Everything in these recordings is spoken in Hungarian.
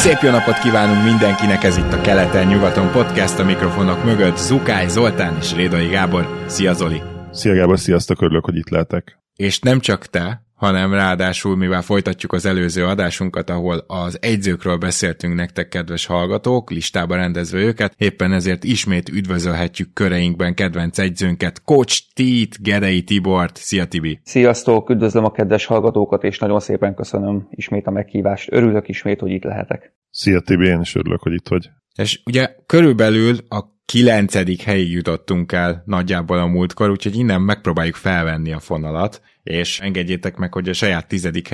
Szép jó napot kívánunk mindenkinek, ez itt a Keleten-nyugaton podcast a mikrofonok mögött. Zukály Zoltán és Rédai Gábor. Szia Zoli! Szia Gábor, sziasztok, örülök, hogy itt lehetek. És nem csak te, hanem ráadásul, mivel folytatjuk az előző adásunkat, ahol az egyzőkről beszéltünk nektek, kedves hallgatók, listába rendezve őket, éppen ezért ismét üdvözölhetjük köreinkben kedvenc egyzőnket, Coach Tít, Gedei Tibort. Szia Tibi! Sziasztok, üdvözlöm a kedves hallgatókat, és nagyon szépen köszönöm ismét a meghívást. Örülök ismét, hogy itt lehetek. Szia Tibi, én is örülök, hogy itt vagy. És ugye körülbelül a kilencedik helyig jutottunk el nagyjából a múltkor, úgyhogy innen megpróbáljuk felvenni a fonalat, és engedjétek meg, hogy a saját tizedik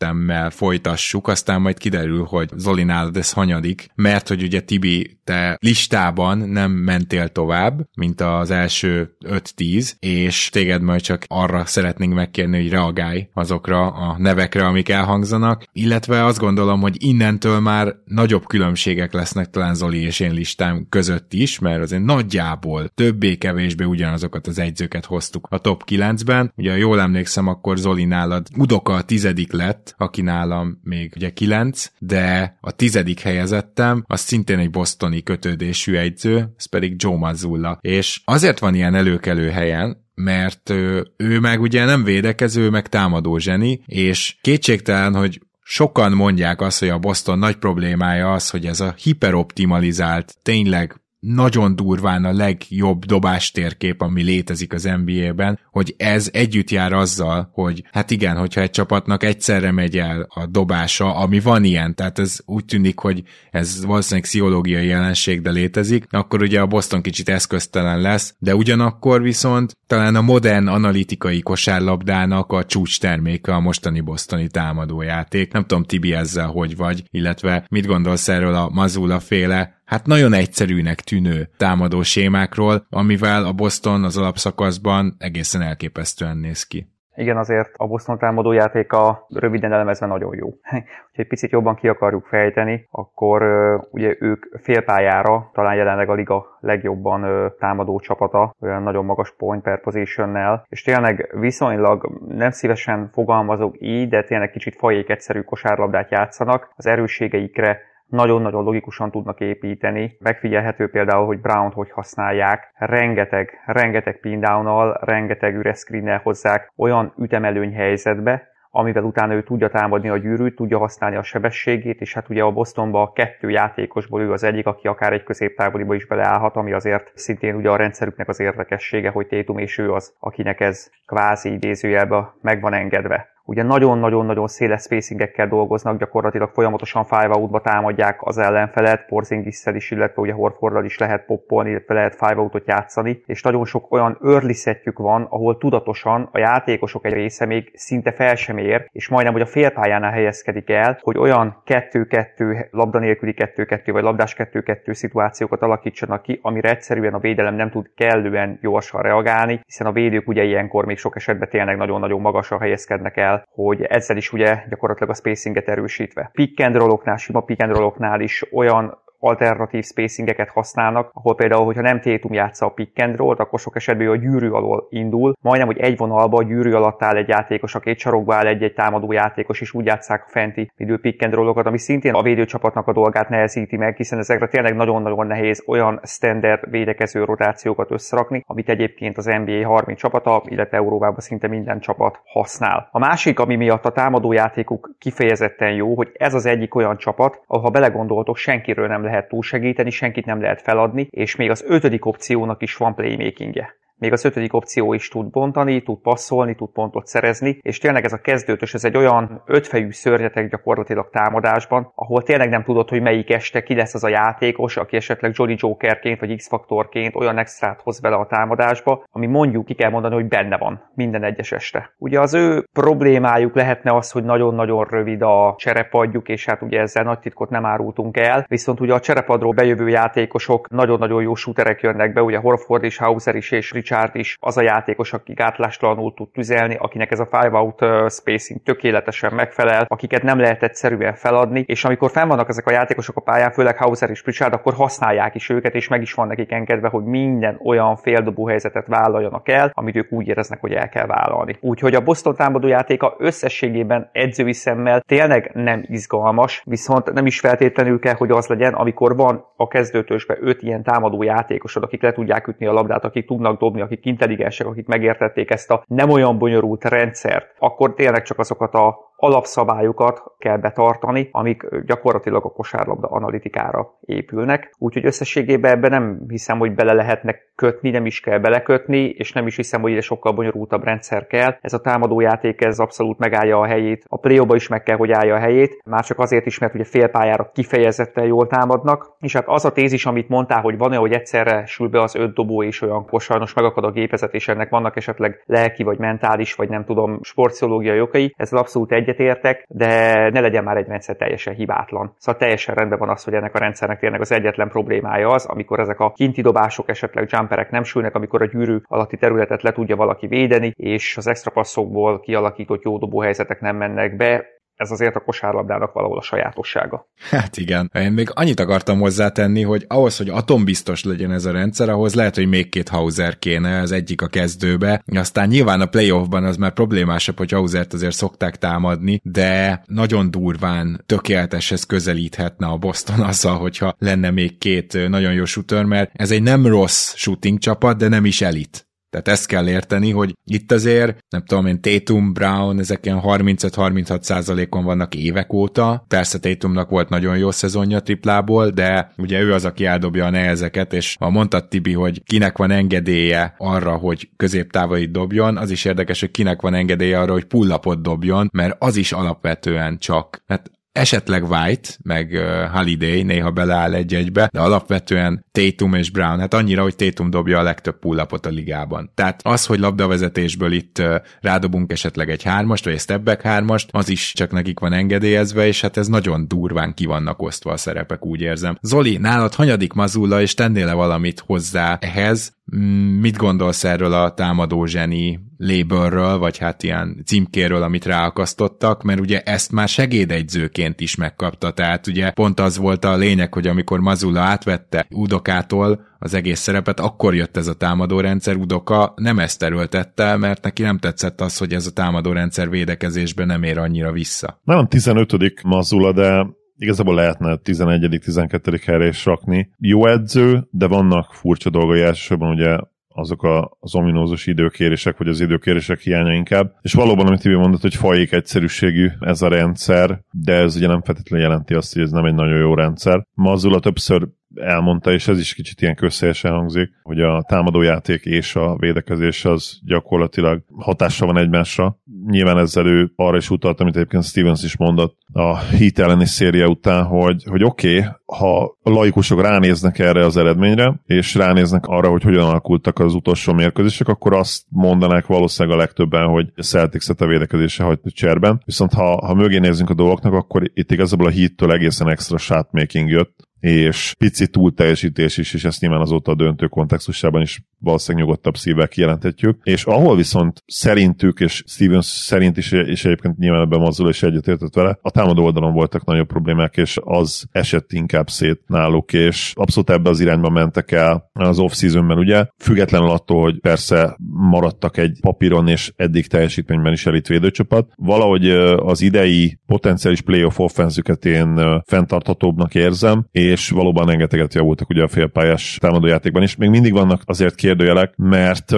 helyezettemmel folytassuk, aztán majd kiderül, hogy Zoli nálad ez hanyadik, mert hogy ugye Tibi, te listában nem mentél tovább, mint az első 5-10, és téged majd csak arra szeretnénk megkérni, hogy reagálj azokra a nevekre, amik elhangzanak, illetve azt gondolom, hogy innentől már nagyobb különbségek lesznek talán Zoli és én listám között is, mert azért nagyjából többé-kevésbé ugyanazokat az egyzőket hoztuk a top 9-ben. Ugye jól emlékszem, akkor Zoli nálad Udoka a tizedik lett, aki nálam még ugye 9, de a tizedik helyezettem, az szintén egy bostoni kötődésű egyző, ez pedig Joe Mazzulla. És azért van ilyen előkelő helyen, mert ő, ő meg ugye nem védekező, meg támadó zseni, és kétségtelen, hogy sokan mondják azt, hogy a Boston nagy problémája az, hogy ez a hiperoptimalizált, tényleg nagyon durván a legjobb dobás térkép, ami létezik az NBA-ben, hogy ez együtt jár azzal, hogy hát igen, hogyha egy csapatnak egyszerre megy el a dobása, ami van ilyen, tehát ez úgy tűnik, hogy ez valószínűleg pszichológiai jelenség, de létezik, akkor ugye a Boston kicsit eszköztelen lesz, de ugyanakkor viszont talán a modern analitikai kosárlabdának a csúcs terméke a mostani bostoni támadójáték. Nem tudom, Tibi ezzel hogy vagy, illetve mit gondolsz erről a Mazula féle hát nagyon egyszerűnek tűnő támadó sémákról, amivel a Boston az alapszakaszban egészen elképesztően néz ki. Igen, azért a Boston támadó játéka röviden elemezve nagyon jó. Hogyha egy picit jobban ki akarjuk fejteni, akkor ugye ők félpályára talán jelenleg a liga legjobban támadó csapata, olyan nagyon magas point per positionnel, és tényleg viszonylag nem szívesen fogalmazok így, de tényleg kicsit fajék egyszerű kosárlabdát játszanak, az erősségeikre nagyon-nagyon logikusan tudnak építeni. Megfigyelhető például, hogy Brown hogy használják. Rengeteg, rengeteg pin down rengeteg üres screen hozzák olyan ütemelőny helyzetbe, amivel utána ő tudja támadni a gyűrűt, tudja használni a sebességét, és hát ugye a Bostonban a kettő játékosból ő az egyik, aki akár egy középtávoliba is beleállhat, ami azért szintén ugye a rendszerüknek az érdekessége, hogy Tétum és ő az, akinek ez kvázi idézőjelbe meg van engedve ugye nagyon-nagyon-nagyon széles spacingekkel dolgoznak, gyakorlatilag folyamatosan five out támadják az ellenfelet, porzingis is, illetve ugye Horforddal is lehet poppolni, illetve lehet five out játszani, és nagyon sok olyan early setjük van, ahol tudatosan a játékosok egy része még szinte fel sem ér, és majdnem, hogy a félpályánál helyezkedik el, hogy olyan 2-2, labda nélküli 2-2 vagy labdás 2-2 szituációkat alakítsanak ki, amire egyszerűen a védelem nem tud kellően gyorsan reagálni, hiszen a védők ugye ilyenkor még sok esetben tényleg nagyon-nagyon magasra helyezkednek el hogy ezzel is ugye gyakorlatilag a spacinget erősítve. Pick and rolloknál, sima pick and rolloknál is olyan alternatív spacingeket használnak, ahol például, hogyha nem Tétum játsza a pick and roll akkor sok esetben ő a gyűrű alól indul, majdnem, hogy egy vonalba a gyűrű alatt áll egy játékos, a két sarokba áll egy-egy támadó játékos, és úgy játszák a fenti idő pick and rollokat, ami szintén a védőcsapatnak a dolgát nehezíti meg, hiszen ezekre tényleg nagyon-nagyon nehéz olyan standard védekező rotációkat összerakni, amit egyébként az NBA 30 csapata, illetve Európában szinte minden csapat használ. A másik, ami miatt a támadó játékuk kifejezetten jó, hogy ez az egyik olyan csapat, ahol ha belegondoltok, senkiről nem lehet túlsegíteni, senkit nem lehet feladni, és még az ötödik opciónak is van playmakingje még az ötödik opció is tud bontani, tud passzolni, tud pontot szerezni, és tényleg ez a kezdőtös, ez egy olyan ötfejű szörnyetek gyakorlatilag támadásban, ahol tényleg nem tudod, hogy melyik este ki lesz az a játékos, aki esetleg Jolly Jokerként vagy X-faktorként olyan extrát hoz bele a támadásba, ami mondjuk ki kell mondani, hogy benne van minden egyes este. Ugye az ő problémájuk lehetne az, hogy nagyon-nagyon rövid a cserepadjuk, és hát ugye ezzel nagy titkot nem árultunk el, viszont ugye a cserepadról bejövő játékosok nagyon-nagyon jó shooterek jönnek be, ugye Horford és Hauser is és Rich Pritchard is az a játékos, aki gátlástalanul tud tüzelni, akinek ez a five out spacing tökéletesen megfelel, akiket nem lehet egyszerűen feladni, és amikor fenn vannak ezek a játékosok a pályán, főleg Hauser és Pritchard, akkor használják is őket, és meg is van nekik engedve, hogy minden olyan féldobó helyzetet vállaljanak el, amit ők úgy éreznek, hogy el kell vállalni. Úgyhogy a Boston támadó játéka összességében edzői szemmel tényleg nem izgalmas, viszont nem is feltétlenül kell, hogy az legyen, amikor van a kezdőtösbe öt ilyen támadó játékosod, akik le tudják ütni a labdát, akik tudnak dobni, akik intelligensek, akik megértették ezt a nem olyan bonyolult rendszert, akkor tényleg csak azokat a alapszabályokat kell betartani, amik gyakorlatilag a kosárlabda analitikára épülnek. Úgyhogy összességében ebben nem hiszem, hogy bele lehetnek kötni, nem is kell belekötni, és nem is hiszem, hogy ide sokkal bonyolultabb rendszer kell. Ez a támadójáték, ez abszolút megállja a helyét. A play is meg kell, hogy állja a helyét, már csak azért is, mert ugye félpályára kifejezetten jól támadnak. És hát az a tézis, amit mondtál, hogy van-e, hogy egyszerre sül be az öt dobó és olyan sajnos megakad a gépezet, és ennek vannak esetleg lelki, vagy mentális, vagy nem tudom, sportpszichológiai okai, ez abszolút egy egyetértek, de ne legyen már egy rendszer teljesen hibátlan. Szóval teljesen rendben van az, hogy ennek a rendszernek tényleg az egyetlen problémája az, amikor ezek a kinti dobások, esetleg jumperek nem sülnek, amikor a gyűrű alatti területet le tudja valaki védeni, és az extra passzokból kialakított jó dobóhelyzetek nem mennek be, ez azért a kosárlabdának valahol a sajátossága. Hát igen. Én még annyit akartam hozzátenni, hogy ahhoz, hogy atombiztos legyen ez a rendszer, ahhoz lehet, hogy még két Hauser kéne, az egyik a kezdőbe. Aztán nyilván a playoffban az már problémásabb, hogy Hausert azért szokták támadni, de nagyon durván tökéleteshez közelíthetne a Boston azzal, hogyha lenne még két nagyon jó shooter, mert ez egy nem rossz shooting csapat, de nem is elit. Tehát ezt kell érteni, hogy itt azért, nem tudom én, Tatum, Brown, ezek ilyen 35-36 százalékon vannak évek óta. Persze Tatumnak volt nagyon jó szezonja triplából, de ugye ő az, aki eldobja a nehezeket, és ha mondtad Tibi, hogy kinek van engedélye arra, hogy középtávolit dobjon, az is érdekes, hogy kinek van engedélye arra, hogy pullapot dobjon, mert az is alapvetően csak, hát esetleg White, meg Holiday néha beleáll egy-egybe, de alapvetően Tatum és Brown, hát annyira, hogy Tatum dobja a legtöbb pullapot a ligában. Tehát az, hogy labdavezetésből itt rádobunk esetleg egy hármast, vagy egy stepback hármast, az is csak nekik van engedélyezve, és hát ez nagyon durván ki vannak osztva a szerepek, úgy érzem. Zoli, nálad hanyadik mazulla, és tennél-e valamit hozzá ehhez? Mm, mit gondolsz erről a támadó zseni labelről, vagy hát ilyen címkéről, amit ráakasztottak, mert ugye ezt már segédegyzőként is megkapta, tehát ugye pont az volt a lényeg, hogy amikor Mazula átvette Udokától az egész szerepet, akkor jött ez a támadórendszer, Udoka nem ezt erőltette, mert neki nem tetszett az, hogy ez a támadórendszer védekezésben nem ér annyira vissza. Nem 15. Mazula, de igazából lehetne 11.-12. helyre is rakni. Jó edző, de vannak furcsa dolgai, elsősorban ugye azok a, az ominózus időkérések, vagy az időkérések hiánya inkább. És valóban, amit Tibi mondott, hogy fajék egyszerűségű ez a rendszer, de ez ugye nem feltétlenül jelenti azt, hogy ez nem egy nagyon jó rendszer. Mazula többször elmondta, és ez is kicsit ilyen közhelyesen hangzik, hogy a támadójáték és a védekezés az gyakorlatilag hatással van egymásra. Nyilván ezzel ő arra is utalt, amit egyébként Stevens is mondott a hit elleni széria után, hogy, hogy oké, okay, ha a laikusok ránéznek erre az eredményre, és ránéznek arra, hogy hogyan alakultak az utolsó mérkőzések, akkor azt mondanák valószínűleg a legtöbben, hogy Celtics-et a védekezése hagyta cserben. Viszont ha, ha mögé nézzünk a dolgoknak, akkor itt igazából a hittől egészen extra shotmaking jött, és pici túl teljesítés is, és ezt nyilván azóta a döntő kontextusában is valószínűleg nyugodtabb szívvel kijelenthetjük. És ahol viszont szerintük, és Stevens szerint is, és egyébként nyilván ebben mozdul és egyetértett vele, a támadó oldalon voltak nagyobb problémák, és az esett inkább szét náluk, és abszolút ebbe az irányba mentek el az off-seasonben, ugye, függetlenül attól, hogy persze maradtak egy papíron és eddig teljesítményben is elit védőcsapat. Valahogy az idei potenciális playoff offenzüket én fenntarthatóbbnak érzem, és valóban rengeteget javultak ugye a félpályás támadójátékban is. Még mindig vannak azért kérdőjelek, mert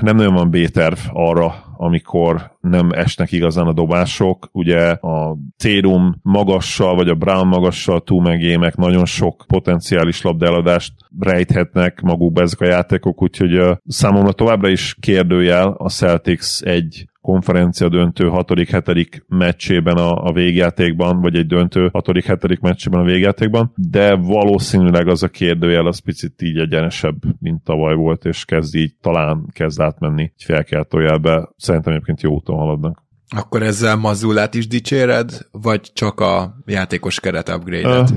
nem nagyon van B-terv arra, amikor nem esnek igazán a dobások. Ugye a Térum magassal, vagy a Brown magassal túlmegémek nagyon sok potenciális labdeladást rejthetnek magukba ezek a játékok, úgyhogy számomra továbbra is kérdőjel a Celtics egy konferencia döntő 6.-7. meccsében a, a végjátékban, vagy egy döntő 6.-7. meccsében a végjátékban, de valószínűleg az a kérdőjel az picit így egyenesebb, mint tavaly volt, és kezd így talán kezd átmenni egy felkeltójelbe. Szerintem egyébként jó úton haladnak. Akkor ezzel Mazulát is dicséred, vagy csak a játékos keret upgrade-et? Uh,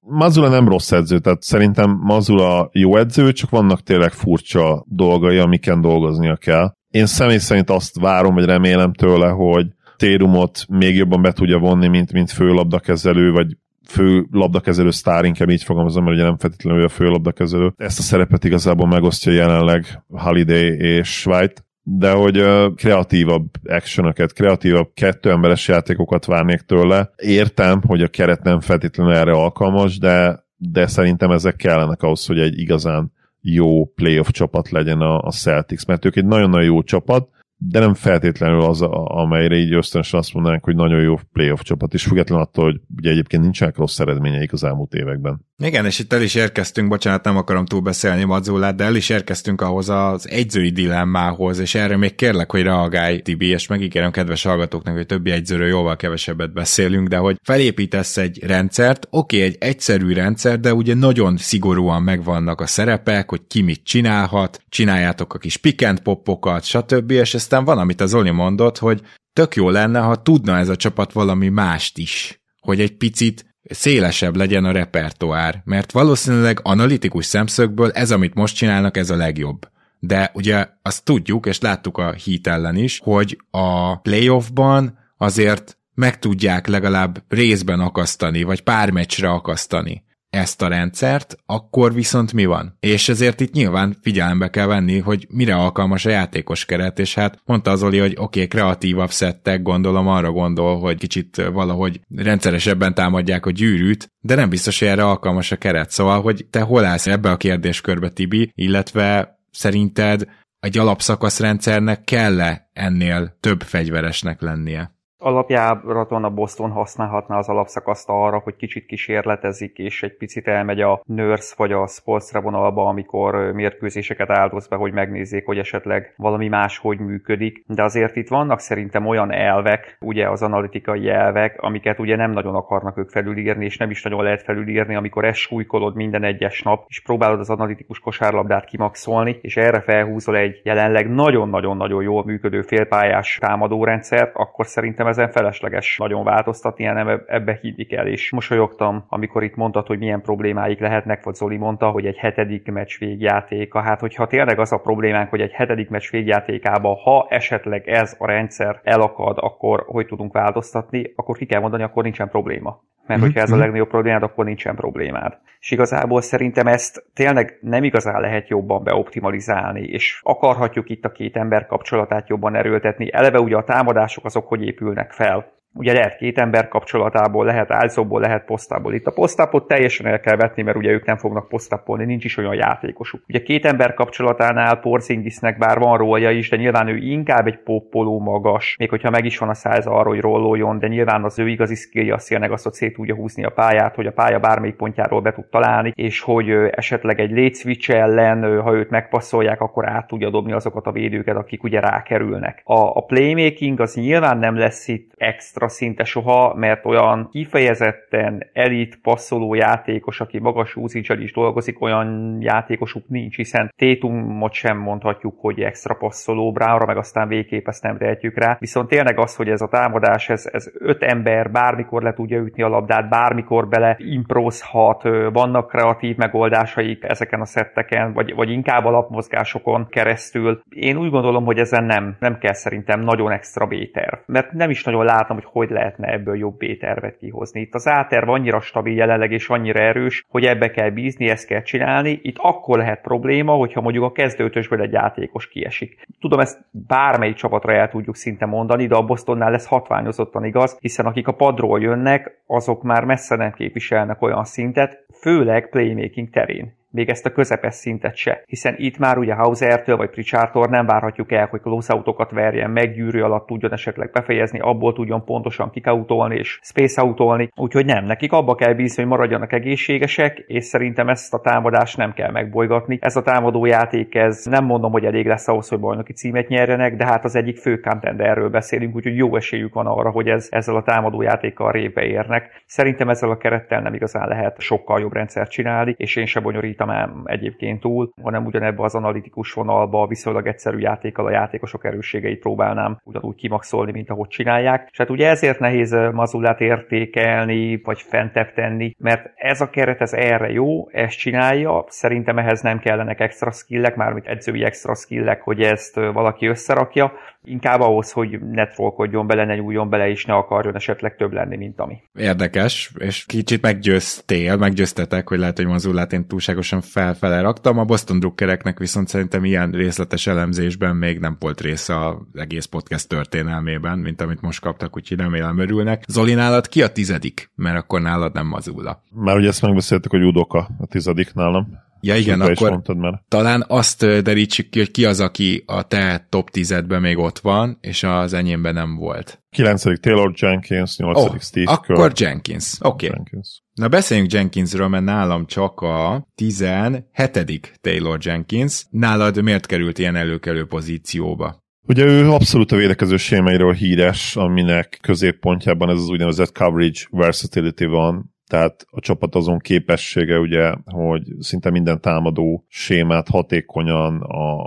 Mazula nem rossz edző, tehát szerintem Mazula jó edző, csak vannak tényleg furcsa dolgai, amiken dolgoznia kell. Én személy szerint azt várom, vagy remélem tőle, hogy Térumot még jobban be tudja vonni, mint, mint főlabdakezelő, vagy fő labdakezelő sztár, inkább így fogalmazom, mert ugye nem feltétlenül a fő labdakezelő. Ezt a szerepet igazából megosztja jelenleg Holiday és White, de hogy kreatívabb actionokat, kreatívabb kettő emberes játékokat várnék tőle. Értem, hogy a keret nem feltétlenül erre alkalmas, de, de szerintem ezek kellenek ahhoz, hogy egy igazán jó playoff csapat legyen a, a Celtics, mert ők egy nagyon-nagyon jó csapat, de nem feltétlenül az, amelyre így ösztönösen azt mondanánk, hogy nagyon jó playoff csapat, és független attól, hogy ugye egyébként nincsenek rossz eredményeik az elmúlt években. Igen, és itt el is érkeztünk, bocsánat, nem akarom túl beszélni Madzulát, de el is érkeztünk ahhoz az egyzői dilemmához, és erre még kérlek, hogy reagálj, Tibi, és megígérem kedves hallgatóknak, hogy többi egyzőről jóval kevesebbet beszélünk, de hogy felépítesz egy rendszert, oké, egy egyszerű rendszer, de ugye nagyon szigorúan megvannak a szerepek, hogy ki mit csinálhat, csináljátok a kis pikent popokat, stb., és aztán van, amit az Oli mondott, hogy tök jó lenne, ha tudna ez a csapat valami mást is, hogy egy picit szélesebb legyen a repertoár, mert valószínűleg analitikus szemszögből ez, amit most csinálnak, ez a legjobb. De ugye azt tudjuk, és láttuk a hit ellen is, hogy a playoffban azért meg tudják legalább részben akasztani, vagy pár meccsre akasztani ezt a rendszert, akkor viszont mi van? És ezért itt nyilván figyelembe kell venni, hogy mire alkalmas a játékos keret, és hát mondta az Oli, hogy oké, okay, kreatívabb szettek, gondolom arra gondol, hogy kicsit valahogy rendszeresebben támadják a gyűrűt, de nem biztos, hogy erre alkalmas a keret. Szóval, hogy te hol állsz ebbe a kérdéskörbe, Tibi, illetve szerinted egy alapszakaszrendszernek kell-e ennél több fegyveresnek lennie? Alapjáraton a Boston használhatná az alapszakaszt arra, hogy kicsit kísérletezik, és egy picit elmegy a nurse vagy a sportsra vonalba, amikor mérkőzéseket áldoz be, hogy megnézzék, hogy esetleg valami más hogy működik. De azért itt vannak szerintem olyan elvek, ugye az analitikai elvek, amiket ugye nem nagyon akarnak ők felülírni, és nem is nagyon lehet felülírni, amikor ezt súlykolod minden egyes nap, és próbálod az analitikus kosárlabdát kimaxolni, és erre felhúzol egy jelenleg nagyon-nagyon-nagyon jól működő félpályás támadórendszert, akkor szerintem ezen felesleges nagyon változtatni, hanem ebbe hinni kell, és mosolyogtam, amikor itt mondtad, hogy milyen problémáik lehetnek, vagy Zoli mondta, hogy egy hetedik meccs végjátéka. Hát, hogyha tényleg az a problémánk, hogy egy hetedik meccs végjátékában, ha esetleg ez a rendszer elakad, akkor hogy tudunk változtatni, akkor ki kell mondani, akkor nincsen probléma. Mert hogyha ez a mhm. legnagyobb problémád, akkor nincsen problémád. És igazából szerintem ezt tényleg nem igazán lehet jobban beoptimalizálni, és akarhatjuk itt a két ember kapcsolatát jobban erőltetni. Eleve ugye a támadások azok hogy épülnek fel ugye lehet két ember kapcsolatából, lehet álszóból, lehet posztából. Itt a posztápot teljesen el kell vetni, mert ugye ők nem fognak posztápolni, nincs is olyan játékosuk. Ugye két ember kapcsolatánál Porzingisnek bár van rólja is, de nyilván ő inkább egy poppoló magas, még hogyha meg is van a száza arra, hogy rolloljon, de nyilván az ő igazi skillja a tényleg az, hogy szét tudja húzni a pályát, hogy a pálya bármelyik pontjáról be tud találni, és hogy esetleg egy late switch ellen, ha őt megpasszolják, akkor át tudja dobni azokat a védőket, akik ugye rákerülnek. A, a playmaking az nyilván nem lesz itt extra szinte soha, mert olyan kifejezetten elit passzoló játékos, aki magas usage is dolgozik, olyan játékosuk nincs, hiszen Tétumot sem mondhatjuk, hogy extra passzoló, Brownra meg aztán végképp ezt nem tehetjük rá. Viszont tényleg az, hogy ez a támadás, ez, ez öt ember bármikor le tudja ütni a labdát, bármikor bele improzhat, vannak kreatív megoldásaik ezeken a szetteken, vagy, vagy inkább a lapmozgásokon keresztül. Én úgy gondolom, hogy ezen nem, nem kell szerintem nagyon extra béter, mert nem is nagyon látom, hogy hogy lehetne ebből jobb B-tervet kihozni. Itt az A-terv annyira stabil jelenleg és annyira erős, hogy ebbe kell bízni, ezt kell csinálni. Itt akkor lehet probléma, hogyha mondjuk a kezdőtösből egy játékos kiesik. Tudom, ezt bármelyik csapatra el tudjuk szinte mondani, de a Bostonnál lesz hatványozottan igaz, hiszen akik a padról jönnek, azok már messze nem képviselnek olyan szintet, főleg playmaking terén még ezt a közepes szintet se. Hiszen itt már ugye Hausertől vagy Pritchardtól nem várhatjuk el, hogy close verjen meg, gyűrű alatt tudjon esetleg befejezni, abból tudjon pontosan kikautolni és space outolni. Úgyhogy nem, nekik abba kell bízni, hogy maradjanak egészségesek, és szerintem ezt a támadást nem kell megbolygatni. Ez a támadó játék, ez nem mondom, hogy elég lesz ahhoz, hogy bajnoki címet nyerjenek, de hát az egyik fő erről beszélünk, úgyhogy jó esélyük van arra, hogy ez, ezzel a támadó játékkal révbe érnek. Szerintem ezzel a kerettel nem igazán lehet sokkal jobb rendszert csinálni, és én se bonyolítom rajtam egyébként túl, hanem ugyanebbe az analitikus vonalba viszonylag egyszerű játékkal a játékosok erősségeit próbálnám ugyanúgy kimaxolni, mint ahogy csinálják. És hát ugye ezért nehéz Mazulát értékelni, vagy fentebb tenni, mert ez a keret ez erre jó, ezt csinálja, szerintem ehhez nem kellenek extra skillek, mármint edzői extra skillek, hogy ezt valaki összerakja, inkább ahhoz, hogy ne trollkodjon bele, ne nyúljon bele, és ne akarjon esetleg több lenni, mint ami. Érdekes, és kicsit meggyőztél, meggyőztetek, hogy lehet, hogy Mazulát én túlságosan felfele raktam. A Boston Druckereknek viszont szerintem ilyen részletes elemzésben még nem volt része az egész podcast történelmében, mint amit most kaptak, úgyhogy remélem örülnek. Zoli, nálad ki a tizedik? Mert akkor nálad nem Mazula. Már ugye ezt megbeszéltük, hogy Udoka a tizedik nálam. Ja igen, akkor mondtad már. talán azt derítsük ki, hogy ki az, aki a te top 10-edben még ott van, és az enyémben nem volt. 9. Taylor Jenkins, 8. Oh, Steve akkor Kerr. Jenkins. Oké. Okay. Jenkins. Na beszéljünk Jenkinsről, mert nálam csak a 17. Taylor Jenkins. Nálad miért került ilyen előkelő pozícióba? Ugye ő abszolút a védekező sémeiről híres, aminek középpontjában ez az úgynevezett coverage versatility van, tehát a csapat azon képessége, ugye, hogy szinte minden támadó sémát hatékonyan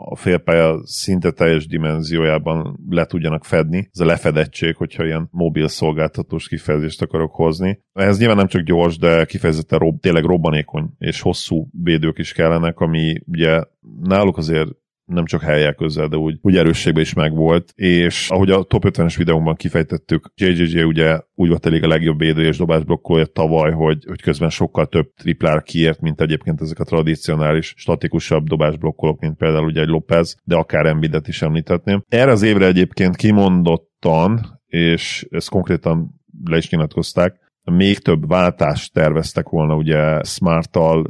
a félpálya szinte teljes dimenziójában le tudjanak fedni. Ez a lefedettség, hogyha ilyen mobil szolgáltatós kifejezést akarok hozni. Ehhez nyilván nem csak gyors, de kifejezetten rob, tényleg robbanékony és hosszú védők is kellenek, ami ugye náluk azért nem csak helyek közel, de úgy, úgy erősségben is megvolt, és ahogy a top 50-es videóban kifejtettük, JJJ ugye úgy volt elég a legjobb védő és dobásblokkolja tavaly, hogy, hogy közben sokkal több triplára kiért, mint egyébként ezek a tradicionális, statikusabb dobásblokkolók, mint például ugye egy Lopez, de akár Embidet is említhetném. Erre az évre egyébként kimondottan, és ezt konkrétan le is nyilatkozták, még több váltást terveztek volna ugye Smarttal,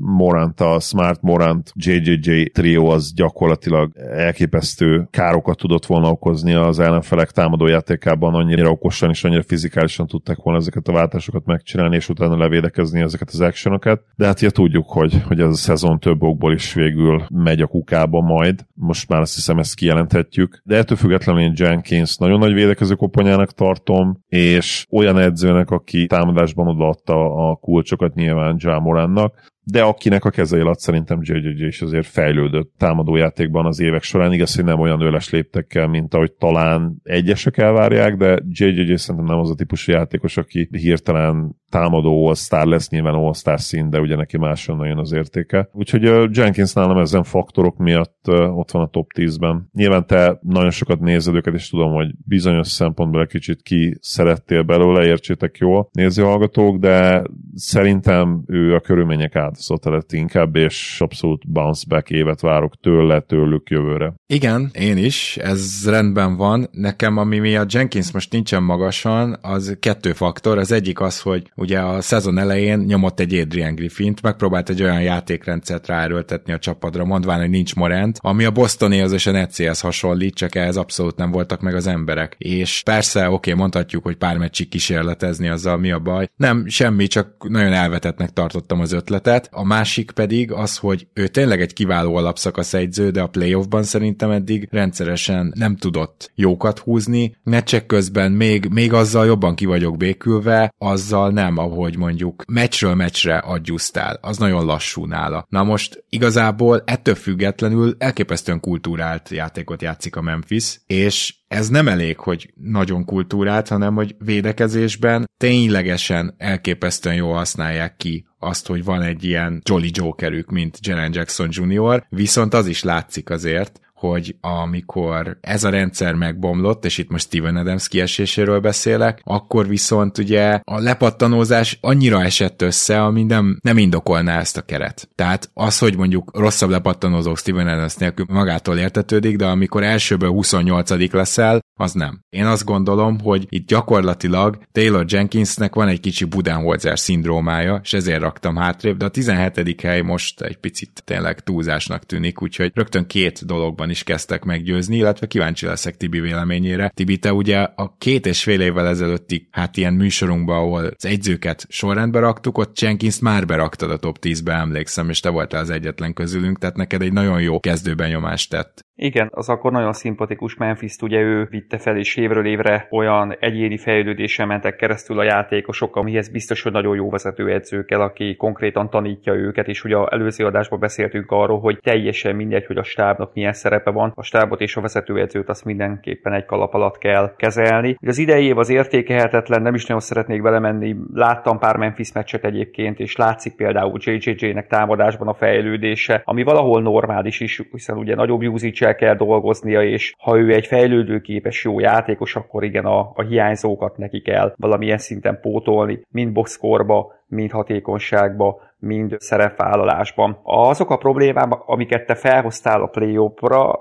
Morant, a Smart Morant JJJ trio az gyakorlatilag elképesztő károkat tudott volna okozni az ellenfelek támadójátékában, annyira okosan és annyira fizikálisan tudták volna ezeket a váltásokat megcsinálni, és utána levédekezni ezeket az actionokat. De hát ugye tudjuk, hogy, hogy ez a szezon több okból is végül megy a kukába majd. Most már azt hiszem ezt kijelenthetjük. De ettől függetlenül én Jenkins nagyon nagy védekező koponyának tartom, és olyan edzőnek, aki támadásban odaadta a kulcsokat nyilván Jamorannak, de akinek a kezei alatt szerintem JJJ is azért fejlődött támadójátékban az évek során. Igaz, hogy nem olyan öles léptekkel, mint ahogy talán egyesek elvárják, de JJJ szerintem nem az a típusú játékos, aki hirtelen támadó all lesz, nyilván all szín, de ugye neki máshonnan jön az értéke. Úgyhogy uh, Jenkins nálam ezen faktorok miatt ott van a top 10-ben. Nyilván te nagyon sokat nézed őket, és tudom, hogy bizonyos szempontból egy kicsit ki szerettél belőle, értsétek jól nézőhallgatók, de szerintem ő a körülmények áldozata lett inkább, és abszolút bounce back évet várok tőle, tőlük jövőre. Igen, én is, ez rendben van. Nekem, ami miatt Jenkins most nincsen magasan, az kettő faktor. Az egyik az, hogy ugye a szezon elején nyomott egy Adrian Griffint, megpróbált egy olyan játékrendszert ráerőltetni a csapadra, mondván, hogy nincs Morant, ami a Bostonihoz és a Netsihez hasonlít, csak ehhez abszolút nem voltak meg az emberek. És persze, oké, okay, mondhatjuk, hogy pár meccsig kísérletezni azzal mi a baj. Nem, semmi, csak nagyon elvetetnek tartottam az ötletet. A másik pedig az, hogy ő tényleg egy kiváló alapszakasz egyző, de a playoffban szerintem eddig rendszeresen nem tudott jókat húzni. Meccsek közben még, még azzal jobban ki vagyok békülve, azzal nem nem, ahogy mondjuk meccsről meccsre adjusztál, az nagyon lassú nála. Na most igazából ettől függetlenül elképesztően kultúrált játékot játszik a Memphis, és ez nem elég, hogy nagyon kultúrált, hanem hogy védekezésben ténylegesen elképesztően jól használják ki azt, hogy van egy ilyen Jolly Jokerük, mint Jalen Jackson Jr., viszont az is látszik azért, hogy amikor ez a rendszer megbomlott, és itt most Steven Adams kieséséről beszélek, akkor viszont ugye a lepattanózás annyira esett össze, ami nem, nem indokolná ezt a keret. Tehát az, hogy mondjuk rosszabb lepattanózók Steven Adams nélkül magától értetődik, de amikor elsőből 28 leszel, az nem. Én azt gondolom, hogy itt gyakorlatilag Taylor Jenkinsnek van egy kicsi Budenholzer szindrómája, és ezért raktam hátrébb, de a 17. hely most egy picit tényleg túlzásnak tűnik, úgyhogy rögtön két dologban is kezdtek meggyőzni, illetve kíváncsi leszek Tibi véleményére. Tibi, te ugye a két és fél évvel ezelőtti hát ilyen műsorunkban, ahol az egyzőket sorrendbe raktuk, ott Jenkins már beraktad a top 10-be, emlékszem, és te voltál az egyetlen közülünk, tehát neked egy nagyon jó kezdőbenyomást tett. Igen, az akkor nagyon szimpatikus memphis ugye ő vitte fel, és évről évre olyan egyéni fejlődésen mentek keresztül a játékosok, amihez biztos, hogy nagyon jó vezetőedzőkkel, aki konkrétan tanítja őket, és ugye az előző adásban beszéltünk arról, hogy teljesen mindegy, hogy a stábnak milyen szerepe van, a stábot és a vezetőedzőt azt mindenképpen egy kalap alatt kell kezelni. Az idei év az értékelhetetlen, nem is nagyon szeretnék belemenni, láttam pár Memphis meccset egyébként, és látszik például JJJ-nek támadásban a fejlődése, ami valahol normális is, hiszen ugye nagyobb usage kell dolgoznia, és ha ő egy fejlődőképes jó játékos, akkor igen, a, a hiányzókat neki kell valamilyen szinten pótolni, mind boxkorba, mind hatékonyságba, mind szerepvállalásban. Azok a problémák, amiket te felhoztál a play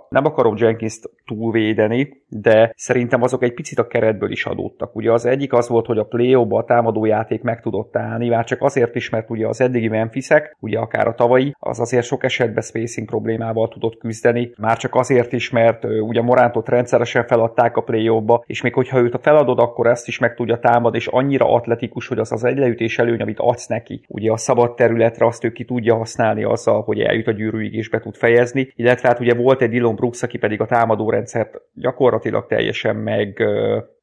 nem akarom Jenkins-t túlvédeni, de szerintem azok egy picit a keretből is adódtak. Ugye az egyik az volt, hogy a play a támadójáték meg tudott állni, már csak azért is, mert ugye az eddigi Memphisek, ugye akár a tavalyi, az azért sok esetben spacing problémával tudott küzdeni, már csak azért is, mert ugye Morántot rendszeresen feladták a play és még hogyha őt a feladod, akkor ezt is meg tudja támad, és annyira atletikus, hogy az az egy leütés előny, amit adsz neki. Ugye a szabad területre azt ő ki tudja használni azzal, hogy eljut a gyűrűig és be tud fejezni, illetve hát ugye volt egy Dylan Brooks, aki pedig a támadó rendszert gyakorlatilag teljesen meg,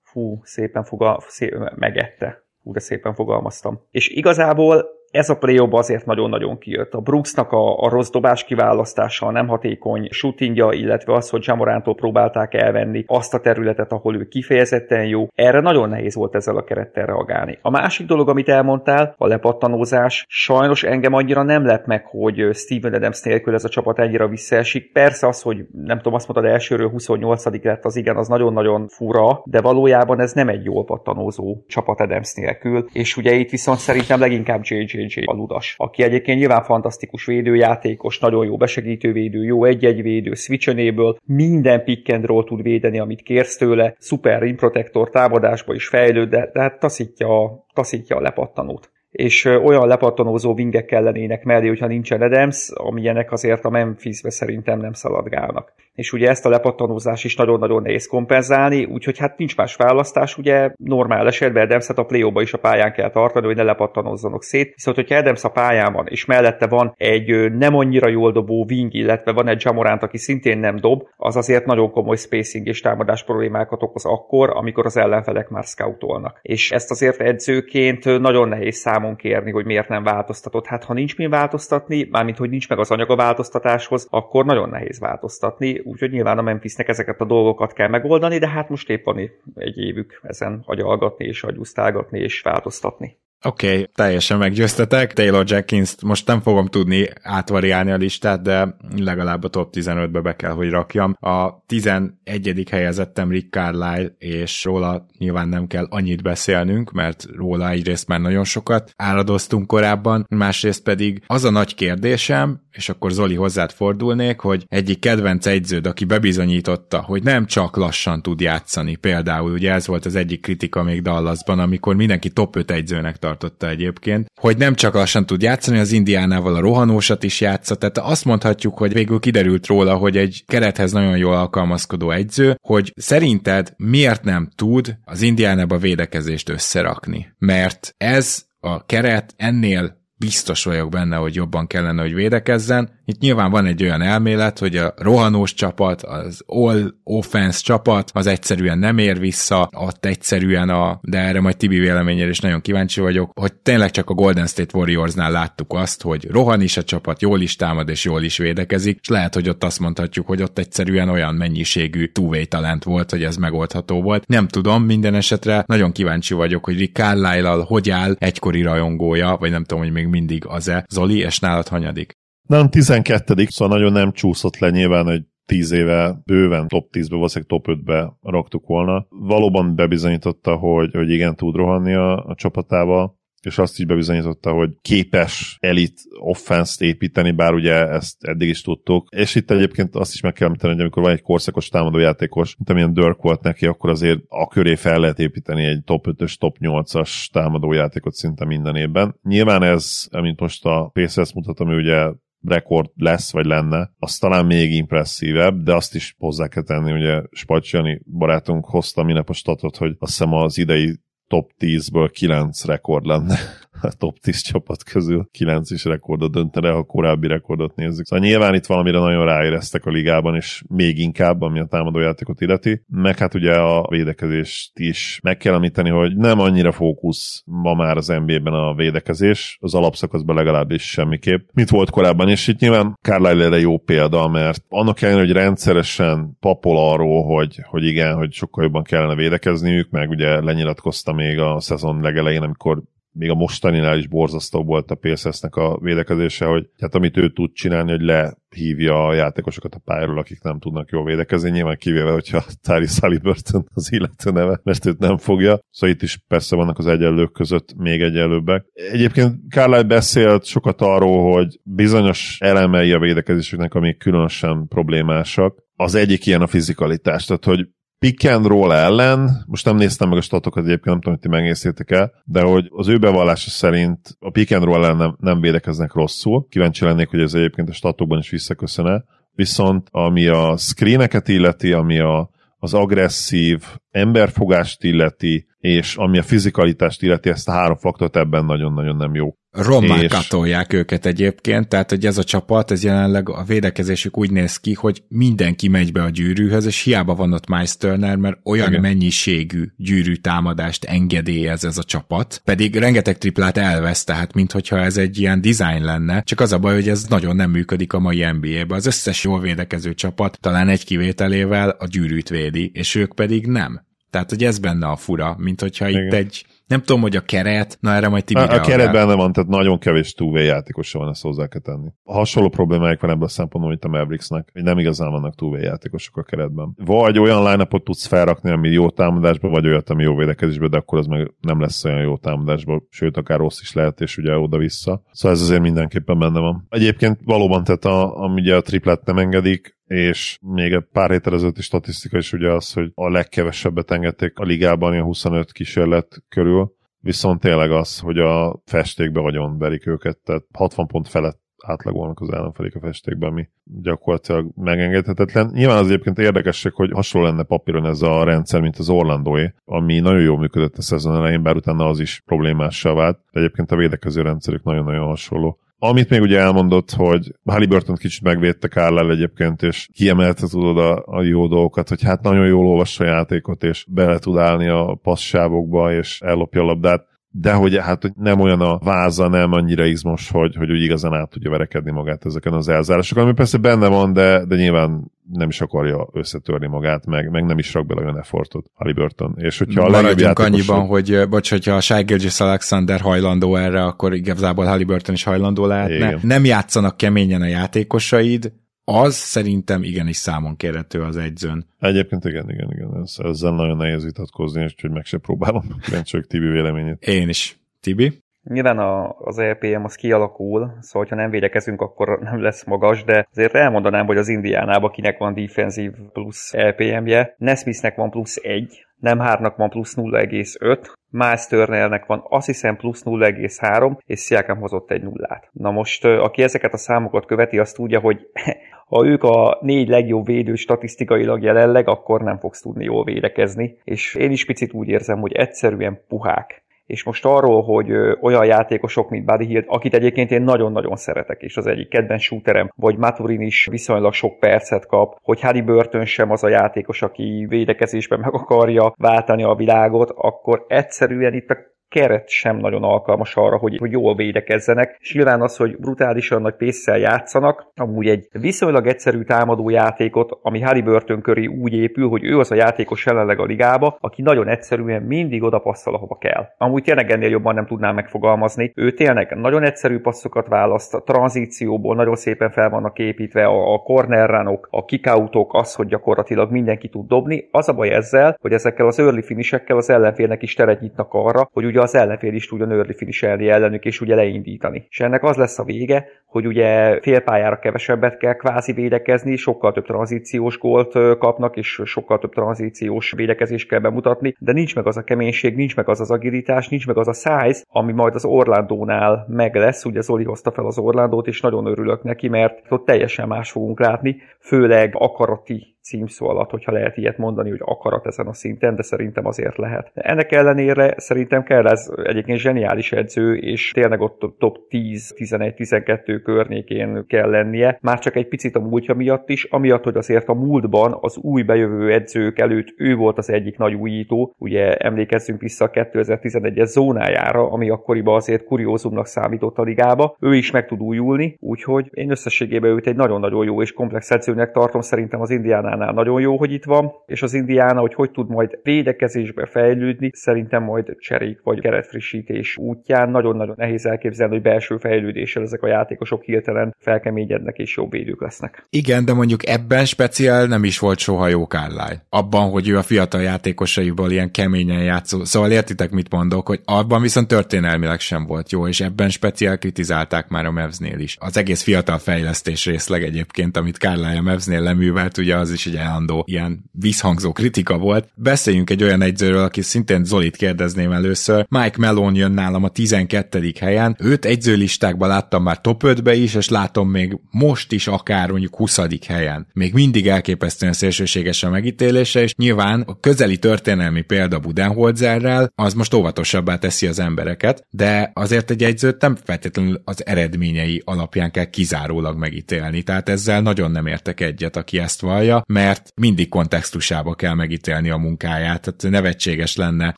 fú, szépen fogal, szé, megette. De szépen fogalmaztam. És igazából ez a play azért nagyon-nagyon kijött. A Brooksnak a, a rossz dobás kiválasztása, a nem hatékony shootingja, illetve az, hogy Jamorántól próbálták elvenni azt a területet, ahol ő kifejezetten jó, erre nagyon nehéz volt ezzel a kerettel reagálni. A másik dolog, amit elmondtál, a lepattanózás, sajnos engem annyira nem lep meg, hogy Steven Adams nélkül ez a csapat ennyire visszaesik. Persze az, hogy nem tudom, azt mondtad, elsőről 28 lett, az igen, az nagyon-nagyon fura, de valójában ez nem egy jól pattanózó csapat Adams nélkül, és ugye itt viszont szerintem leginkább JJ JJ Aludas, aki egyébként nyilván fantasztikus védőjátékos, nagyon jó besegítő védő, jó egy-egy védő, switch minden pick and roll tud védeni, amit kérsz tőle, szuper rim protector támadásba is fejlőd, de, de hát taszítja, taszítja a lepattanót. És olyan lepattanózó vingek kellenének mellé, hogyha nincsen Adams, amilyenek azért a Memphisbe szerintem nem szaladgálnak és ugye ezt a lepattanózás is nagyon-nagyon nehéz kompenzálni, úgyhogy hát nincs más választás, ugye normál esetben Adams-et a play is a pályán kell tartani, hogy ne lepattanozzanak szét, viszont hogyha Adams a pályán van, és mellette van egy nem annyira jól dobó wing, illetve van egy Jamorant, aki szintén nem dob, az azért nagyon komoly spacing és támadás problémákat okoz akkor, amikor az ellenfelek már scoutolnak. És ezt azért edzőként nagyon nehéz számon kérni, hogy miért nem változtatott. Hát ha nincs mi változtatni, mármint hogy nincs meg az anyag a változtatáshoz, akkor nagyon nehéz változtatni úgyhogy nyilván a Memphisnek ezeket a dolgokat kell megoldani, de hát most épp van egy évük ezen agyalgatni és agyusztálgatni és változtatni. Oké, okay, teljesen meggyőztetek. Taylor Jenkins most nem fogom tudni átvariálni a listát, de legalább a top 15-be be kell, hogy rakjam. A 11. helyezettem Rick Carlisle, és róla nyilván nem kell annyit beszélnünk, mert róla egyrészt már nagyon sokat áradoztunk korábban, másrészt pedig az a nagy kérdésem, és akkor Zoli hozzád fordulnék, hogy egyik kedvenc egyződ, aki bebizonyította, hogy nem csak lassan tud játszani, például ugye ez volt az egyik kritika még Dallasban, amikor mindenki top 5 egyzőnek tartotta egyébként, hogy nem csak lassan tud játszani, az Indiánával a rohanósat is játszott, tehát azt mondhatjuk, hogy végül kiderült róla, hogy egy kerethez nagyon jól alkalmazkodó egyző, hogy szerinted miért nem tud az Indiánába védekezést összerakni? Mert ez a keret ennél biztos vagyok benne, hogy jobban kellene, hogy védekezzen. Itt nyilván van egy olyan elmélet, hogy a rohanós csapat, az all offense csapat, az egyszerűen nem ér vissza, ott egyszerűen a, de erre majd Tibi véleményére is nagyon kíváncsi vagyok, hogy tényleg csak a Golden State Warriorsnál láttuk azt, hogy rohan is a csapat, jól is támad és jól is védekezik, és lehet, hogy ott azt mondhatjuk, hogy ott egyszerűen olyan mennyiségű two talent volt, hogy ez megoldható volt. Nem tudom, minden esetre nagyon kíváncsi vagyok, hogy Rick Carlisle-al hogy áll egykori rajongója, vagy nem tudom, hogy még mindig az-e. Zoli, és nálad hanyadik? Nem, 12 szóval nagyon nem csúszott le nyilván, hogy 10 éve bőven top 10-be, valószínűleg top 5-be raktuk volna. Valóban bebizonyította, hogy, hogy igen, tud rohanni a, a csapatával, és azt is bebizonyította, hogy képes elit offense-t építeni, bár ugye ezt eddig is tudtuk. És itt egyébként azt is meg kell említeni, hogy amikor van egy korszakos támadójátékos, mint amilyen Dirk volt neki, akkor azért a köré fel lehet építeni egy top 5-ös, top 8-as támadójátékot szinte minden évben. Nyilván ez, mint most a Pacers mutatom, hogy ugye rekord lesz, vagy lenne, az talán még impresszívebb, de azt is hozzá kell tenni, ugye Spacsjani barátunk hozta minap a statot, hogy azt hiszem az idei top 10-ből 9 rekord lenne a top 10 csapat közül 9 is rekordot döntene, ha korábbi rekordot nézzük. Szóval nyilván itt valamire nagyon ráéreztek a ligában, és még inkább, ami a támadójátékot illeti. Meg hát ugye a védekezést is meg kell említeni, hogy nem annyira fókusz ma már az NBA-ben a védekezés, az alapszakaszban legalábbis semmiképp, mint volt korábban, és itt nyilván Carlisle jó példa, mert annak ellenére, hogy rendszeresen papol arról, hogy, hogy igen, hogy sokkal jobban kellene védekezniük, meg ugye lenyilatkozta még a szezon legelején, amikor még a mostaninál is borzasztó volt a PSS-nek a védekezése, hogy hát amit ő tud csinálni, hogy lehívja a játékosokat a pályáról, akik nem tudnak jól védekezni, nyilván kivéve, hogyha Tari Saliburton az illető neve, mert őt nem fogja. Szóval itt is persze vannak az egyenlők között még egyenlőbbek. Egyébként Carlyle beszélt sokat arról, hogy bizonyos elemei a védekezésüknek, amik különösen problémásak, az egyik ilyen a fizikalitás, tehát hogy pick and roll ellen, most nem néztem meg a statokat egyébként, nem tudom, hogy ti megnéztétek el, de hogy az ő bevallása szerint a pick and roll ellen nem, nem védekeznek rosszul. Kíváncsi lennék, hogy ez egyébként a statokban is visszaköszöne. Viszont ami a screeneket illeti, ami a, az agresszív emberfogást illeti, és ami a fizikalitást illeti, ezt a három faktort ebben nagyon-nagyon nem jó. Rommá és... katolják őket egyébként, tehát hogy ez a csapat, ez jelenleg a védekezésük úgy néz ki, hogy mindenki megy be a gyűrűhöz, és hiába van ott Miles Turner, mert olyan Igen. mennyiségű gyűrű támadást engedélyez ez a csapat, pedig rengeteg triplát elvesz, tehát minthogyha ez egy ilyen design lenne, csak az a baj, hogy ez nagyon nem működik a mai NBA-be. Az összes jól védekező csapat, talán egy kivételével a gyűrűt védi, és ők pedig nem. Tehát, hogy ez benne a fura, mint hogyha Igen. itt egy nem tudom, hogy a keret, na erre majd Tibi A, a keret benne van, tehát nagyon kevés túvé játékosa van, ezt hozzá kell tenni. Hasonló problémáik van ebből a szempontból, mint a Mavericksnek, hogy nem igazán vannak túvé játékosok a keretben. Vagy olyan line tudsz felrakni, ami jó támadásban, vagy olyat, ami jó védekezésben, de akkor az meg nem lesz olyan jó támadásban, sőt, akár rossz is lehet, és ugye oda-vissza. Szóval ez azért mindenképpen benne van. Egyébként valóban, tehát a, ami ugye a triplet nem engedik, és még egy pár héttel ezelőtti statisztika is ugye az, hogy a legkevesebbet engedték a ligában, ilyen 25 kísérlet körül, viszont tényleg az, hogy a festékbe vagyon verik őket, tehát 60 pont felett átlagolnak az ellenfelék a festékben, ami gyakorlatilag megengedhetetlen. Nyilván az egyébként érdekesség, hogy hasonló lenne papíron ez a rendszer, mint az Orlandóé, ami nagyon jól működött a szezon elején, bár utána az is problémássá vált, de egyébként a védekező rendszerük nagyon-nagyon hasonló. Amit még ugye elmondott, hogy Halliburton kicsit megvédte Kárlel egyébként, és kiemelte tudod a, a jó dolgokat, hogy hát nagyon jól olvassa a játékot, és bele tud állni a passzsávokba, és ellopja a labdát de hogy hát hogy nem olyan a váza, nem annyira izmos, hogy, hogy úgy igazán át tudja verekedni magát ezeken az elzárásokon, ami persze benne van, de, de nyilván nem is akarja összetörni magát, meg, meg nem is rak bele olyan effortot Halliburton. És hogyha a játékos... annyiban, hogy bocs, hogyha a Shai Alexander hajlandó erre, akkor igazából Halliburton is hajlandó lehetne. Igen. Nem játszanak keményen a játékosaid, az szerintem igenis számon kérhető az egyzőn. Egyébként igen, igen, igen. Ez, ezzel nagyon nehéz vitatkozni, és hogy meg se próbálom. Kíváncsi Tibi véleményét. Én is. Tibi? Nyilván a, az EPM az kialakul, szóval ha nem védekezünk, akkor nem lesz magas, de azért elmondanám, hogy az Indiánában kinek van defensív plusz EPM-je, Nesmithnek van plusz 1, nem hárnak van plusz 0,5, Miles Turnernek van azt hiszem plusz 0,3, és Siakam hozott egy nullát. Na most, aki ezeket a számokat követi, azt tudja, hogy ha ők a négy legjobb védő statisztikailag jelenleg, akkor nem fogsz tudni jól védekezni. És én is picit úgy érzem, hogy egyszerűen puhák és most arról, hogy olyan játékosok, mint Buddy Hield, akit egyébként én nagyon-nagyon szeretek, és az egyik kedvenc shooterem, vagy Maturin is viszonylag sok percet kap, hogy Halliburton sem az a játékos, aki védekezésben meg akarja váltani a világot, akkor egyszerűen itt a keret sem nagyon alkalmas arra, hogy, hogy jól védekezzenek, és nyilván az, hogy brutálisan nagy pésszel játszanak, amúgy egy viszonylag egyszerű támadó játékot, ami Halliburton köré úgy épül, hogy ő az a játékos jelenleg a ligába, aki nagyon egyszerűen mindig oda passzol, ahova kell. Amúgy tényleg ennél jobban nem tudnám megfogalmazni. Ő tényleg nagyon egyszerű passzokat választ, a tranzícióból nagyon szépen fel vannak építve a, a corner runok, a kickoutok, az, hogy gyakorlatilag mindenki tud dobni. Az a baj ezzel, hogy ezekkel az early finissekkel az ellenfélnek is teret nyitnak arra, hogy ugye az ellenfél is tudjon early finishelni ellenük, és ugye leindítani. És ennek az lesz a vége, hogy ugye félpályára kevesebbet kell kvázi védekezni, sokkal több tranzíciós gólt kapnak, és sokkal több tranzíciós védekezést kell bemutatni, de nincs meg az a keménység, nincs meg az az agilitás, nincs meg az a size, ami majd az Orlandónál meg lesz, ugye Zoli hozta fel az Orlandót, és nagyon örülök neki, mert ott teljesen más fogunk látni, főleg akarati címszó alatt, hogyha lehet ilyet mondani, hogy akarat ezen a szinten, de szerintem azért lehet. Ennek ellenére szerintem kell ez egyébként zseniális edző, és tényleg ott top 10, 11, 12 környékén kell lennie, már csak egy picit a múltja miatt is, amiatt, hogy azért a múltban az új bejövő edzők előtt ő volt az egyik nagy újító, ugye emlékezzünk vissza a 2011-es zónájára, ami akkoriban azért kuriózumnak számított a ligába, ő is meg tud újulni, úgyhogy én összességében őt egy nagyon-nagyon jó és komplex edzőnek tartom, szerintem az Indiánánál nagyon jó, hogy itt van, és az Indiána, hogy hogy tud majd védekezésbe fejlődni, szerintem majd cserék vagy keretfrissítés útján nagyon-nagyon nehéz elképzelni, hogy belső fejlődéssel ezek a játékosok hirtelen felkeményednek és jobb védők lesznek. Igen, de mondjuk ebben speciál nem is volt soha jó Carlisle. Abban, hogy ő a fiatal játékosaiból ilyen keményen játszó. Szóval értitek, mit mondok, hogy abban viszont történelmileg sem volt jó, és ebben speciál kritizálták már a Mavsnél is. Az egész fiatal fejlesztés részleg egyébként, amit Carlisle a Mavsnél leművelt, ugye az is egy állandó ilyen visszhangzó kritika volt. Beszéljünk egy olyan egyzőről, aki szintén Zolit kérdezném először. Mike Melon jön nálam a 12. helyen. Őt egyzőlistákban láttam már top 5-be is, és látom még most is akár mondjuk 20. helyen. Még mindig elképesztően szélsőséges a megítélése, és nyilván a közeli történelmi példa Budenholzerrel az most óvatosabbá teszi az embereket, de azért egy egyzőt nem feltétlenül az eredményei alapján kell kizárólag megítélni. Tehát ezzel nagyon nem értek egyet, aki ezt vallja, mert mindig kontextusába kell megítélni a munkáját. Tehát nevetséges lenne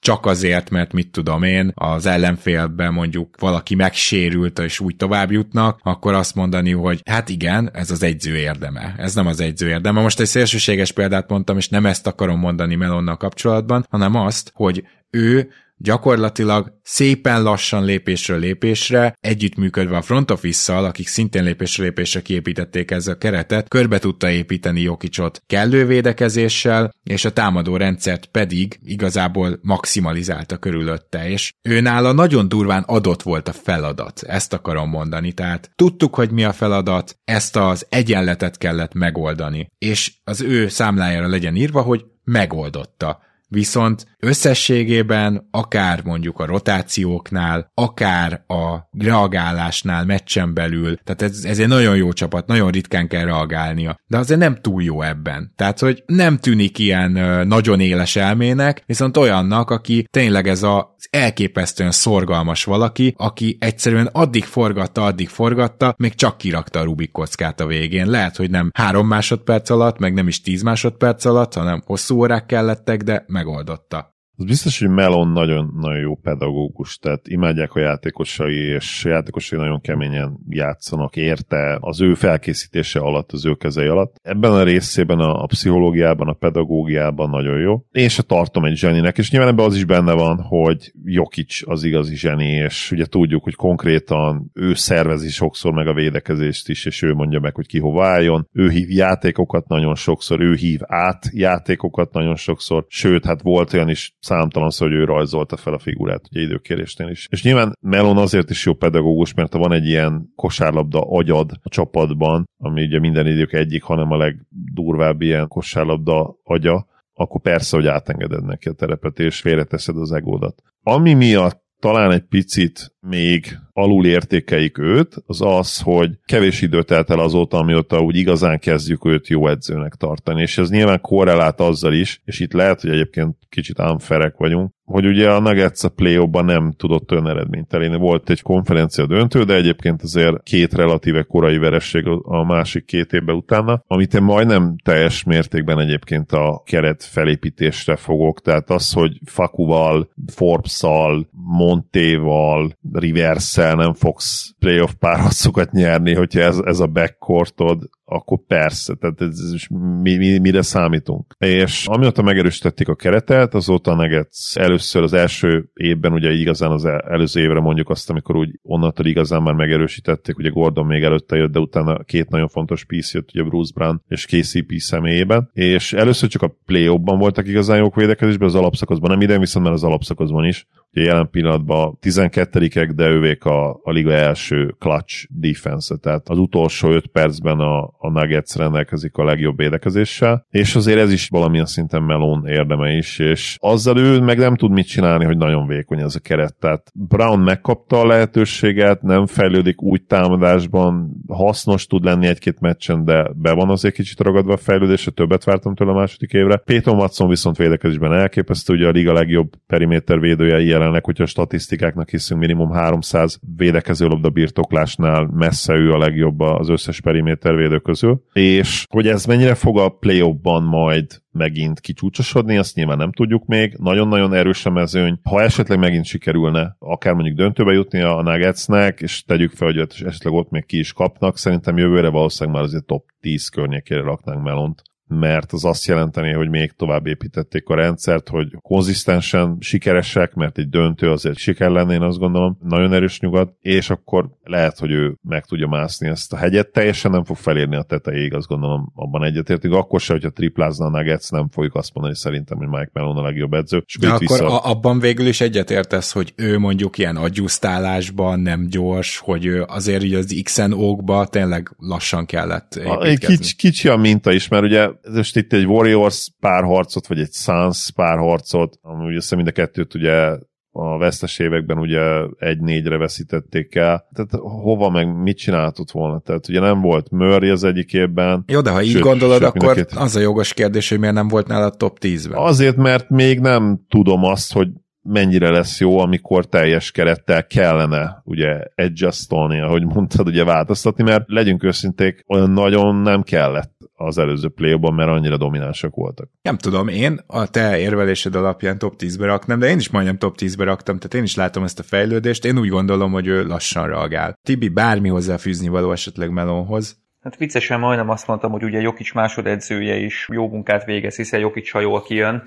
csak azért, mert mit tudom én, az ellenfélben mondjuk valaki megsérült, és úgy tovább jutnak, akkor azt mondani, hogy hát igen, ez az egyző érdeme. Ez nem az egyző érdeme. Most egy szélsőséges példát mondtam, és nem ezt akarom mondani Melonnal kapcsolatban, hanem azt, hogy ő gyakorlatilag szépen lassan lépésről lépésre, együttműködve a front office-szal, akik szintén lépésről lépésre kiépítették ezzel a keretet, körbe tudta építeni Jokicsot kellő védekezéssel, és a támadó rendszert pedig igazából maximalizálta körülötte, és ő nála nagyon durván adott volt a feladat, ezt akarom mondani, tehát tudtuk, hogy mi a feladat, ezt az egyenletet kellett megoldani, és az ő számlájára legyen írva, hogy megoldotta viszont összességében akár mondjuk a rotációknál, akár a reagálásnál meccsen belül, tehát ez, ez egy nagyon jó csapat, nagyon ritkán kell reagálnia, de azért nem túl jó ebben. Tehát, hogy nem tűnik ilyen nagyon éles elmének, viszont olyannak, aki tényleg ez az elképesztően szorgalmas valaki, aki egyszerűen addig forgatta, addig forgatta, még csak kirakta a Rubik kockát a végén. Lehet, hogy nem három másodperc alatt, meg nem is tíz másodperc alatt, hanem hosszú órák kellettek, de megoldotta. Az biztos, hogy Melon nagyon-nagyon jó pedagógus, tehát imádják a játékosai, és a játékosai nagyon keményen játszanak érte az ő felkészítése alatt, az ő kezei alatt. Ebben a részében a, a pszichológiában, a pedagógiában nagyon jó. Én se tartom egy zseninek, és nyilván ebben az is benne van, hogy Jokic az igazi zseni, és ugye tudjuk, hogy konkrétan ő szervezi sokszor meg a védekezést is, és ő mondja meg, hogy ki hova álljon. Ő hív játékokat nagyon sokszor, ő hív át játékokat nagyon sokszor, sőt, hát volt olyan is számtalan szó, hogy ő rajzolta fel a figurát, ugye időkérésnél is. És nyilván Melon azért is jó pedagógus, mert van egy ilyen kosárlabda agyad a csapatban, ami ugye minden idők egyik, hanem a legdurvább ilyen kosárlabda agya, akkor persze, hogy átengeded neki a terepet, és félreteszed az egódat. Ami miatt talán egy picit még alul értékeik őt, az az, hogy kevés idő telt el azóta, amióta úgy igazán kezdjük őt jó edzőnek tartani, és ez nyilván korrelált azzal is, és itt lehet, hogy egyébként kicsit ámferek vagyunk, hogy ugye a Nuggets a play nem tudott olyan eredményt elérni. Volt egy konferencia döntő, de egyébként azért két relatíve korai veresség a másik két évben utána, amit én majdnem teljes mértékben egyébként a keret felépítésre fogok, tehát az, hogy Fakuval, Forbes-szal, Montéval, Rivers-szel nem fogsz playoff párharcokat nyerni, hogyha ez, ez a backcourtod, akkor persze, tehát ez, ez mi, mi, mire számítunk. És amióta megerősítették a keretet, azóta a Nuggets először az első évben, ugye igazán az előző évre mondjuk azt, amikor úgy onnantól igazán már megerősítették, ugye Gordon még előtte jött, de utána két nagyon fontos piece jött, ugye Bruce Brown és KCP személyében, és először csak a play ban voltak igazán jók védekezésben, az alapszakaszban nem idén, viszont már az alapszakaszban is, ugye jelen pillanatban 12-ek, de ővék a, a liga első clutch defense tehát az utolsó 5 percben a, a Nuggets rendelkezik a legjobb védekezéssel, és azért ez is valamilyen szinten Melon érdeme is, és azzal ő meg nem tud mit csinálni, hogy nagyon vékony ez a keret. Tehát Brown megkapta a lehetőséget, nem fejlődik úgy támadásban, hasznos tud lenni egy-két meccsen, de be van azért kicsit ragadva a fejlődésre, többet vártam tőle a második évre. Peyton Watson viszont védekezésben elképesztő, ugye a liga legjobb periméter védője jelenleg, hogyha a statisztikáknak hiszünk minimum 300 védekező labda birtoklásnál messze ő a legjobb az összes periméter védő közül. És hogy ez mennyire fog a play majd megint kicsúcsosodni, azt nyilván nem tudjuk még. Nagyon-nagyon erős a mezőny. Ha esetleg megint sikerülne akár mondjuk döntőbe jutni a Nuggetsnek, és tegyük fel, hogy esetleg ott még ki is kapnak, szerintem jövőre valószínűleg már azért top 10 környékére raknánk Melont mert az azt jelenteni, hogy még tovább építették a rendszert, hogy konzisztensen sikeresek, mert egy döntő azért siker lenne, én azt gondolom, nagyon erős nyugat, és akkor lehet, hogy ő meg tudja mászni ezt a hegyet, teljesen nem fog felérni a tetejéig, azt gondolom, abban egyetértünk, akkor se, hogyha triplázna a Nuggets, nem fogjuk azt mondani szerintem, hogy Mike Mellon a legjobb edző. És De akkor vissza... a, abban végül is egyetértesz, hogy ő mondjuk ilyen adjusztálásban nem gyors, hogy ő azért ugye az XNO-kba tényleg lassan kellett építkezni. Egy kicsi, kicsi a minta is, mert ugye most itt egy Warriors párharcot, vagy egy Suns párharcot, ami ugye mind a kettőt ugye a vesztes években ugye egy-négyre veszítették el. Tehát hova meg mit csináltott volna? Tehát ugye nem volt Murray az egyik évben. Jó, de ha így sőt, gondolod, sőt, akkor két... az a jogos kérdés, hogy miért nem volt nála top 10-ben. Azért, mert még nem tudom azt, hogy mennyire lesz jó, amikor teljes kerettel kellene ugye adjustolni, ahogy mondtad, ugye változtatni, mert legyünk őszinték, olyan nagyon nem kellett az előző play mert annyira dominánsak voltak. Nem tudom, én a te érvelésed alapján top 10-be raktam, de én is majdnem top 10-be raktam, tehát én is látom ezt a fejlődést, én úgy gondolom, hogy ő lassan reagál. Tibi, bármi hozzáfűzni való esetleg Melonhoz? Hát viccesen majdnem azt mondtam, hogy ugye Jokic másodedzője is jó munkát végez, hiszen Jokic ha jól kijön,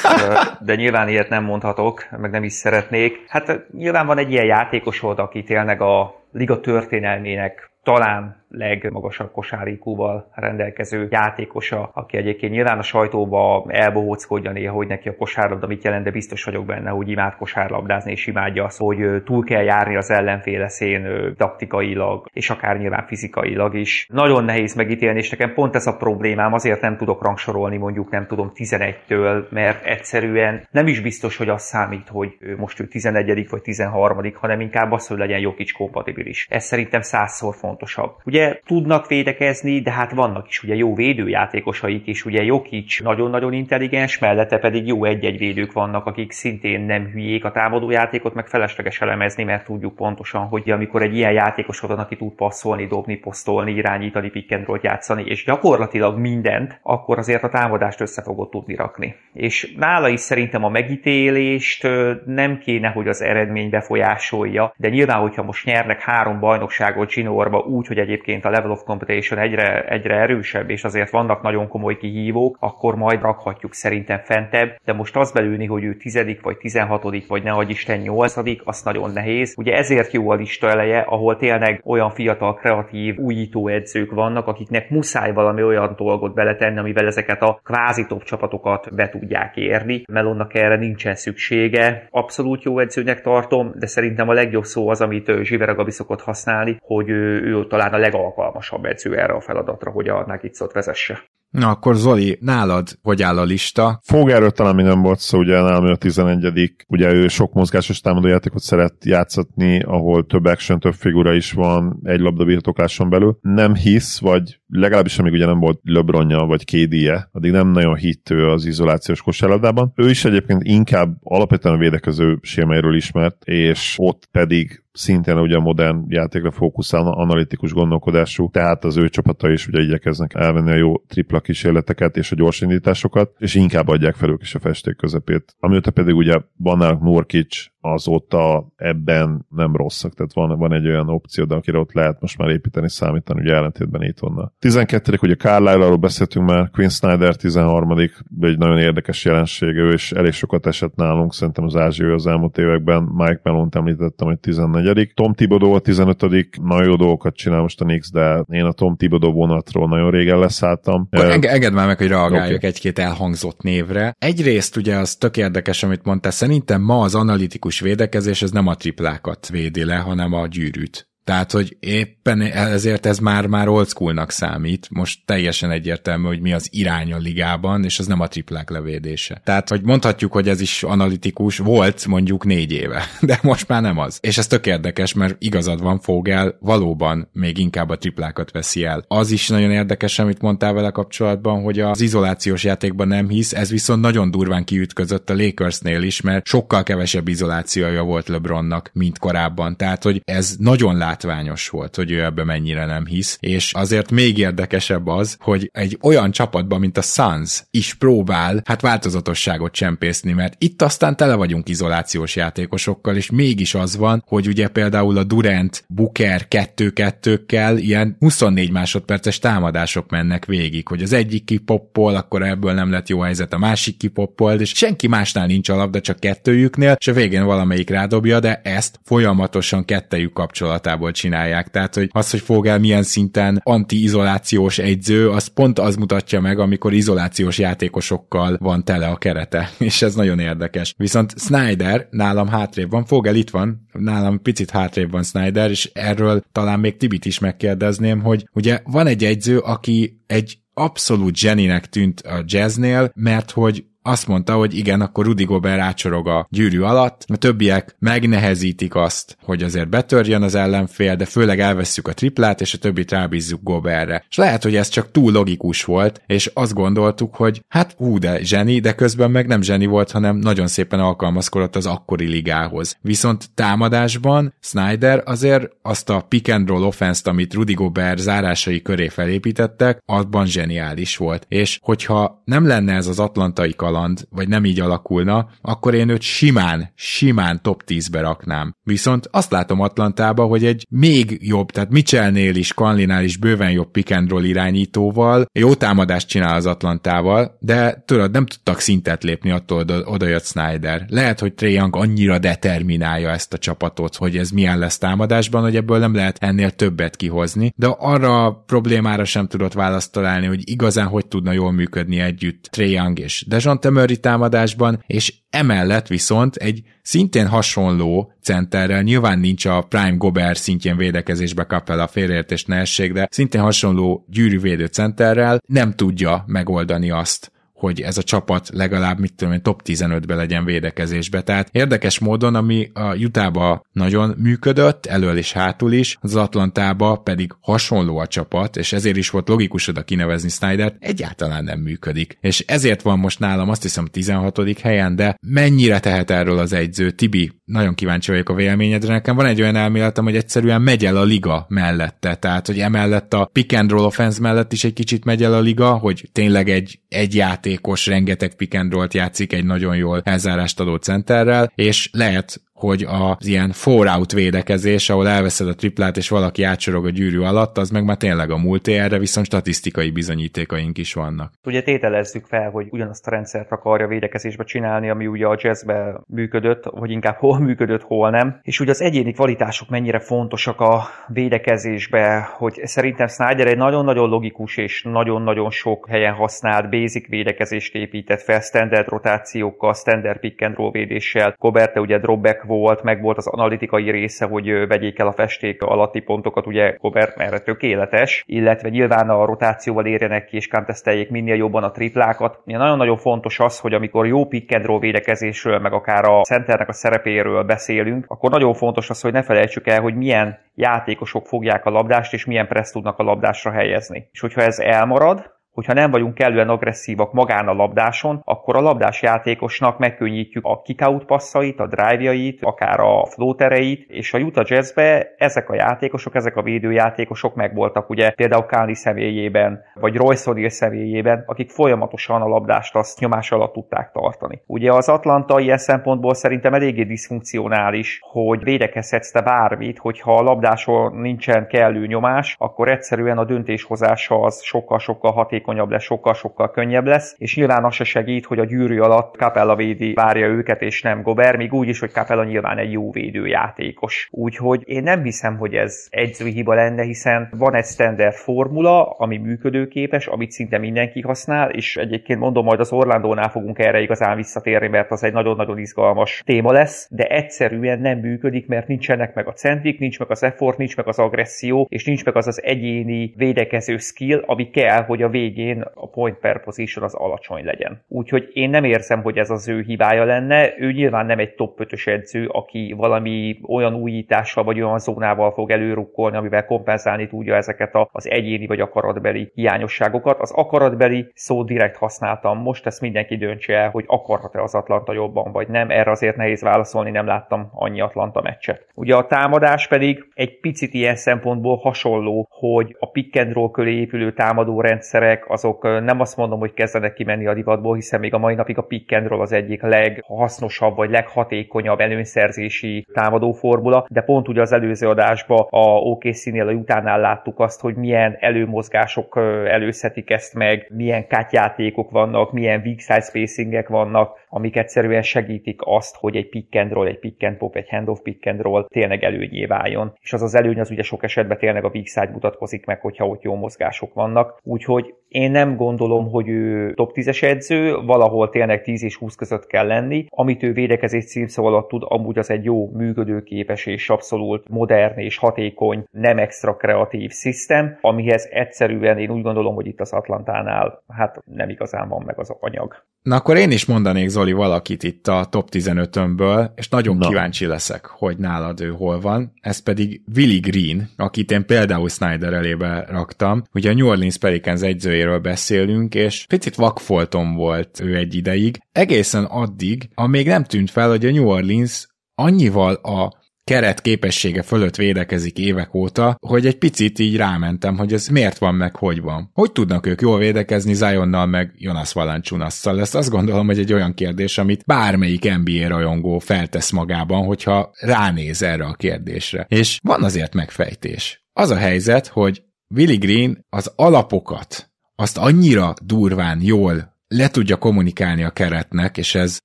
de nyilván ilyet nem mondhatok, meg nem is szeretnék. Hát nyilván van egy ilyen játékos volt, aki tényleg a liga történelmének talán legmagasabb kosárikúval rendelkező játékosa, aki egyébként nyilván a sajtóba elbohóckodja néha, hogy neki a kosárlabda mit jelent, de biztos vagyok benne, hogy imád kosárlabdázni, és imádja azt, hogy túl kell járni az ellenféle szén taktikailag, és akár nyilván fizikailag is. Nagyon nehéz megítélni, és nekem pont ez a problémám, azért nem tudok rangsorolni mondjuk nem tudom 11-től, mert egyszerűen nem is biztos, hogy az számít, hogy most ő 11. vagy 13. hanem inkább az, hogy legyen Jokic kompatibilis. Ez szerintem százszor fontosabb. Ugye tudnak védekezni, de hát vannak is ugye jó védőjátékosaik, és ugye Jokic nagyon-nagyon intelligens, mellette pedig jó egy-egy védők vannak, akik szintén nem hülyék a támadójátékot, meg felesleges elemezni, mert tudjuk pontosan, hogy amikor egy ilyen játékos van, aki tud passzolni, dobni, posztolni, irányítani, pick játszani, és gyakorlatilag mindent, akkor azért a támadást össze fogod tudni rakni. És nála is szerintem a megítélést nem kéne, hogy az eredmény befolyásolja, de nyilván, hogyha most nyernek három bajnokságot Csinorba úgy, hogy egyébként egyébként a level of competition egyre, egyre erősebb, és azért vannak nagyon komoly kihívók, akkor majd rakhatjuk szerintem fentebb, de most az belülni, hogy ő tizedik, vagy tizenhatodik, vagy nehogy Isten nyolcadik, az nagyon nehéz. Ugye ezért jó a lista eleje, ahol tényleg olyan fiatal, kreatív, újító edzők vannak, akiknek muszáj valami olyan dolgot beletenni, amivel ezeket a kvázi top csapatokat be tudják érni. Melonnak erre nincsen szüksége. Abszolút jó edzőnek tartom, de szerintem a legjobb szó az, amit Zsivera Gabi szokott használni, hogy ő, ő talán a leg legalkalmasabb edző erre a feladatra, hogy a Nagitsot vezesse. Na akkor Zoli, nálad hogy áll a lista? Fogerről talán még nem volt szó, ugye nálam a 11 ugye ő sok mozgásos támadójátékot szeret játszatni, ahol több action, több figura is van egy labda birtokláson belül. Nem hisz, vagy legalábbis amíg ugye nem volt LeBronja vagy KD-je, addig nem nagyon hitt ő az izolációs kosárlabdában. Ő is egyébként inkább alapvetően a védekező sémáiról ismert, és ott pedig szintén ugye a modern játékra fókuszál, analitikus gondolkodású, tehát az ő csapata is ugye igyekeznek elvenni a jó tripla kísérleteket és a gyorsindításokat, és inkább adják fel ők is a festék közepét. Amióta pedig ugye van náluk Nurkic, azóta ebben nem rosszak, tehát van, van egy olyan opció, de akire ott lehet most már építeni, számítani, ugye ellentétben itt vannak. 12. ugye Carlisle, arról beszéltünk már, Quinn Snyder 13. egy nagyon érdekes jelenség, ő is elég sokat esett nálunk, szerintem az ázsiai az elmúlt években, Mike Melon említettem, hogy 14. Tom Thibodeau a 15. nagyon jó dolgokat csinál most a Knicks, de én a Tom Thibodeau vonatról nagyon régen leszálltam. Akkor enge- engedd már meg, hogy reagáljak okay. egy-két elhangzott névre. Egyrészt ugye az tök érdekes, amit mondtál, szerintem ma az analitikus védekezés ez nem a triplákat védi le, hanem a gyűrűt. Tehát, hogy éppen ezért ez már, már old schoolnak számít. Most teljesen egyértelmű, hogy mi az irány a ligában, és az nem a triplák levédése. Tehát, hogy mondhatjuk, hogy ez is analitikus volt mondjuk négy éve, de most már nem az. És ez tök érdekes, mert igazad van, Fogel valóban még inkább a triplákat veszi el. Az is nagyon érdekes, amit mondtál vele kapcsolatban, hogy az izolációs játékban nem hisz, ez viszont nagyon durván kiütközött a Lakersnél is, mert sokkal kevesebb izolációja volt LeBronnak, mint korábban. Tehát, hogy ez nagyon látványos volt, hogy ő ebbe mennyire nem hisz, és azért még érdekesebb az, hogy egy olyan csapatban, mint a Suns is próbál hát változatosságot csempészni, mert itt aztán tele vagyunk izolációs játékosokkal, és mégis az van, hogy ugye például a Durant Booker 2-2-kkel ilyen 24 másodperces támadások mennek végig, hogy az egyik kipoppol, akkor ebből nem lett jó helyzet, a másik kipoppol, és senki másnál nincs alap, de csak kettőjüknél, és a végén valamelyik rádobja, de ezt folyamatosan kettejük kapcsolatából csinálják. Tehát, hogy az, hogy Fogel milyen szinten anti-izolációs egyző, az pont az mutatja meg, amikor izolációs játékosokkal van tele a kerete, és ez nagyon érdekes. Viszont Snyder nálam hátrébb van, Fogel itt van, nálam picit hátrébb van Snyder, és erről talán még Tibit is megkérdezném, hogy ugye van egy egyző, aki egy abszolút zseninek tűnt a jazznél, mert hogy azt mondta, hogy igen, akkor Rudy Gobert rácsorog a gyűrű alatt, a többiek megnehezítik azt, hogy azért betörjön az ellenfél, de főleg elvesszük a triplát, és a többit rábízzuk Goberre. És lehet, hogy ez csak túl logikus volt, és azt gondoltuk, hogy hát hú, de zseni, de közben meg nem zseni volt, hanem nagyon szépen alkalmazkodott az akkori ligához. Viszont támadásban Snyder azért azt a pick and roll offense amit Rudy Gobert zárásai köré felépítettek, abban zseniális volt. És hogyha nem lenne ez az atlantai kaland, kaland, vagy nem így alakulna, akkor én őt simán, simán top 10-be raknám. Viszont azt látom Atlantába, hogy egy még jobb, tehát Mitchellnél is, Conlinál is bőven jobb pick and roll irányítóval, jó támadást csinál az Atlantával, de tudod, nem tudtak szintet lépni attól, oda jött Snyder. Lehet, hogy Trae Young annyira determinálja ezt a csapatot, hogy ez milyen lesz támadásban, hogy ebből nem lehet ennél többet kihozni, de arra a problémára sem tudott választ találni, hogy igazán hogy tudna jól működni együtt Trae Young és Dejon Murray támadásban, és emellett viszont egy szintén hasonló centerrel, nyilván nincs a Prime Gobert szintjén védekezésbe kap el a félreértés ne de szintén hasonló gyűrűvédő centerrel nem tudja megoldani azt, hogy ez a csapat legalább, mit tudom én, top 15-be legyen védekezésbe. Tehát érdekes módon, ami a Jutába nagyon működött, elől és hátul is, az Atlantába pedig hasonló a csapat, és ezért is volt logikus oda kinevezni Snyder, egyáltalán nem működik. És ezért van most nálam azt hiszem 16. helyen, de mennyire tehet erről az egyző? Tibi, nagyon kíváncsi vagyok a véleményedre. Nekem van egy olyan elméletem, hogy egyszerűen megy el a liga mellette, tehát hogy emellett a pick and roll offense mellett is egy kicsit megy el a liga, hogy tényleg egy, egy játékos rengeteg pick and játszik egy nagyon jól elzárást adó centerrel, és lehet hogy az ilyen four-out védekezés, ahol elveszed a triplát, és valaki átsorog a gyűrű alatt, az meg már tényleg a múlté, erre viszont statisztikai bizonyítékaink is vannak. Ugye tételezzük fel, hogy ugyanazt a rendszert akarja védekezésbe csinálni, ami ugye a jazzbe működött, vagy inkább hol működött, hol nem. És ugye az egyéni kvalitások mennyire fontosak a védekezésbe, hogy szerintem Snyder egy nagyon-nagyon logikus és nagyon-nagyon sok helyen használt basic védekezést épített fel, standard rotációkkal, standard pick and roll védéssel. Goberte ugye dropback volt, meg volt az analitikai része, hogy vegyék el a festék alatti pontokat, ugye Gobert erre tökéletes, illetve nyilván a rotációval érjenek ki és contesteljék minél jobban a triplákat. Nagyon-nagyon fontos az, hogy amikor jó pick and roll védekezésről, meg akár a centernek a szerepéről beszélünk, akkor nagyon fontos az, hogy ne felejtsük el, hogy milyen játékosok fogják a labdást, és milyen pressz tudnak a labdásra helyezni. És hogyha ez elmarad, hogyha nem vagyunk kellően agresszívak magán a labdáson, akkor a labdás játékosnak megkönnyítjük a kick-out passzait, a drive-jait, akár a floatereit, és a Utah Jazzbe ezek a játékosok, ezek a védőjátékosok megvoltak ugye például Káli személyében, vagy Royce O'Neal személyében, akik folyamatosan a labdást azt nyomás alatt tudták tartani. Ugye az Atlanta ilyen szempontból szerintem eléggé diszfunkcionális, hogy védekezhetsz te bármit, hogyha a labdáson nincsen kellő nyomás, akkor egyszerűen a döntéshozása az sokkal-sokkal hatékonyabb hatékonyabb lesz, sokkal-sokkal könnyebb lesz, és nyilván az se segít, hogy a gyűrű alatt Capella védi, várja őket, és nem Gober, még úgy is, hogy Capella nyilván egy jó védőjátékos. Úgyhogy én nem hiszem, hogy ez egyzői hiba lenne, hiszen van egy standard formula, ami működőképes, amit szinte mindenki használ, és egyébként mondom, majd az Orlandónál fogunk erre igazán visszatérni, mert az egy nagyon-nagyon izgalmas téma lesz, de egyszerűen nem működik, mert nincsenek meg a centrik, nincs meg az effort, nincs meg az agresszió, és nincs meg az az egyéni védekező skill, ami kell, hogy a végén a point per position az alacsony legyen. Úgyhogy én nem érzem, hogy ez az ő hibája lenne. Ő nyilván nem egy top 5-ös edző, aki valami olyan újítással vagy olyan zónával fog előrukkolni, amivel kompenzálni tudja ezeket az egyéni vagy akaratbeli hiányosságokat. Az akaratbeli szó direkt használtam most, ezt mindenki döntse el, hogy akarhat-e az Atlanta jobban, vagy nem. Erre azért nehéz válaszolni, nem láttam annyi Atlanta meccset. Ugye a támadás pedig egy picit ilyen szempontból hasonló, hogy a pick and roll köré épülő támadó rendszerek, azok nem azt mondom, hogy kezdenek kimenni a divatból, hiszen még a mai napig a pick and roll az egyik leghasznosabb vagy leghatékonyabb előszerzési támadó formula, de pont ugye az előző adásban a OKC-nél a utánál láttuk azt, hogy milyen előmozgások előszetik ezt meg, milyen kátjátékok vannak, milyen weak side spacingek vannak, amik egyszerűen segítik azt, hogy egy pick and roll, egy pick and pop, egy handoff pick and roll tényleg előnyé váljon. És az az előny az ugye sok esetben tényleg a weak side mutatkozik meg, hogyha ott jó mozgások vannak. Úgyhogy én nem gondolom, hogy ő top 10-es edző, valahol tényleg 10 és 20 között kell lenni. Amit ő védekezés címszó alatt tud, amúgy az egy jó működőképes és abszolút modern és hatékony, nem extra kreatív szisztem, amihez egyszerűen én úgy gondolom, hogy itt az Atlantánál hát nem igazán van meg az anyag. Na akkor én is mondanék, Zoli, valakit itt a top 15-ömből, és nagyon Na. kíváncsi leszek, hogy nálad ő hol van. Ez pedig Willy Green, akit én például Snyder elébe raktam. Ugye a New Orleans Pelicans egyzőjéről beszélünk, és picit vakfoltom volt ő egy ideig, egészen addig, amíg nem tűnt fel, hogy a New Orleans annyival a keret képessége fölött védekezik évek óta, hogy egy picit így rámentem, hogy ez miért van meg, hogy van. Hogy tudnak ők jól védekezni Zionnal meg Jonas Valanciunasszal? Ezt azt gondolom, hogy egy olyan kérdés, amit bármelyik NBA rajongó feltesz magában, hogyha ránéz erre a kérdésre. És van azért megfejtés. Az a helyzet, hogy Willy Green az alapokat, azt annyira durván jól le tudja kommunikálni a keretnek, és ez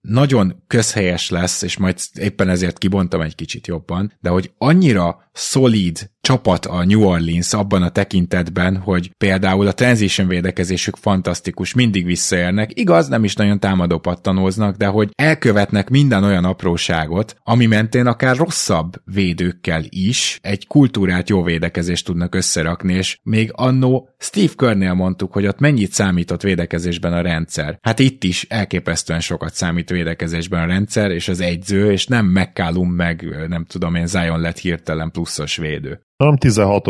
nagyon közhelyes lesz, és majd éppen ezért kibontam egy kicsit jobban, de hogy annyira szolid csapat a New Orleans abban a tekintetben, hogy például a transition védekezésük fantasztikus, mindig visszaérnek, igaz, nem is nagyon támadó pattanóznak, de hogy elkövetnek minden olyan apróságot, ami mentén akár rosszabb védőkkel is egy kultúrát jó védekezést tudnak összerakni, és még annó Steve Körnél mondtuk, hogy ott mennyit számított védekezésben a rendszer. Hát itt is elképesztően sokat számít védekezésben a rendszer, és az egyző, és nem McCallum meg nem tudom én Zion lett hirtelen pluszos védő. Nem 16.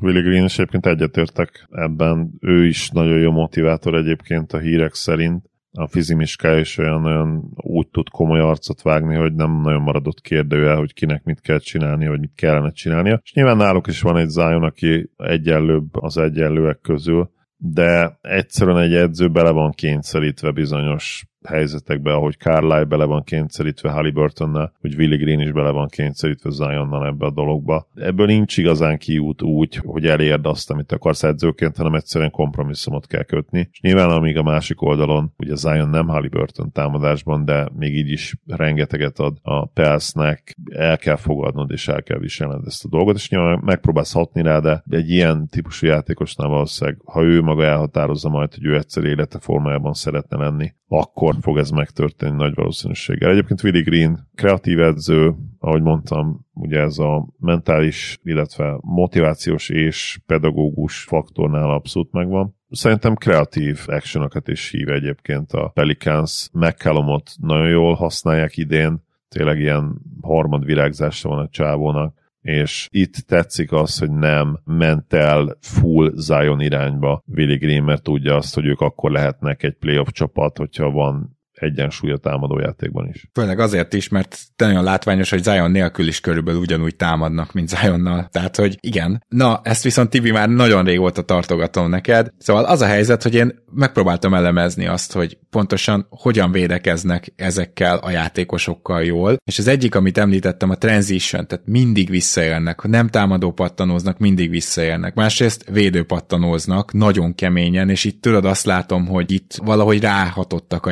Willy Green, és egyébként egyetértek ebben. Ő is nagyon jó motivátor egyébként a hírek szerint. A fizimiská is olyan, olyan úgy tud komoly arcot vágni, hogy nem nagyon maradott kérdője, hogy kinek mit kell csinálni, vagy mit kellene csinálnia. És nyilván náluk is van egy Zion, aki egyenlőbb az egyenlőek közül, de egyszerűen egy edző bele van kényszerítve bizonyos helyzetekbe, ahogy Carlisle bele van kényszerítve Halliburtonnal, hogy Willy Green is bele van kényszerítve Zionnal ebbe a dologba. Ebből nincs igazán kiút úgy, hogy elérd azt, amit akarsz edzőként, hanem egyszerűen kompromisszumot kell kötni. És nyilván amíg a másik oldalon, ugye Zion nem Halliburton támadásban, de még így is rengeteget ad a Pelsnek, el kell fogadnod és el kell viselned ezt a dolgot, és nyilván megpróbálsz hatni rá, de egy ilyen típusú játékosnál valószínűleg, ha ő maga elhatározza majd, hogy ő egyszer élete formájában szeretne lenni, akkor fog ez megtörténni nagy valószínűséggel. Egyébként Willy Green kreatív edző, ahogy mondtam, ugye ez a mentális, illetve motivációs és pedagógus faktornál abszolút megvan. Szerintem kreatív actionokat is hív egyébként a Pelicans. McCallumot nagyon jól használják idén, tényleg ilyen harmad virágzása van a csávónak és itt tetszik az, hogy nem ment el full Zion irányba Green, mert tudja azt, hogy ők akkor lehetnek egy playoff csapat, hogyha van egyensúly a támadójátékban is. Főleg azért is, mert nagyon látványos, hogy Zion nélkül is körülbelül ugyanúgy támadnak, mint Zionnal. Tehát, hogy igen. Na, ezt viszont Tibi már nagyon régóta tartogatom neked. Szóval az a helyzet, hogy én megpróbáltam elemezni azt, hogy pontosan hogyan védekeznek ezekkel a játékosokkal jól, és az egyik, amit említettem, a transition, tehát mindig visszaélnek, nem támadó pattanóznak, mindig visszaélnek. Másrészt védő pattanóznak, nagyon keményen, és itt tudod azt látom, hogy itt valahogy ráhatottak a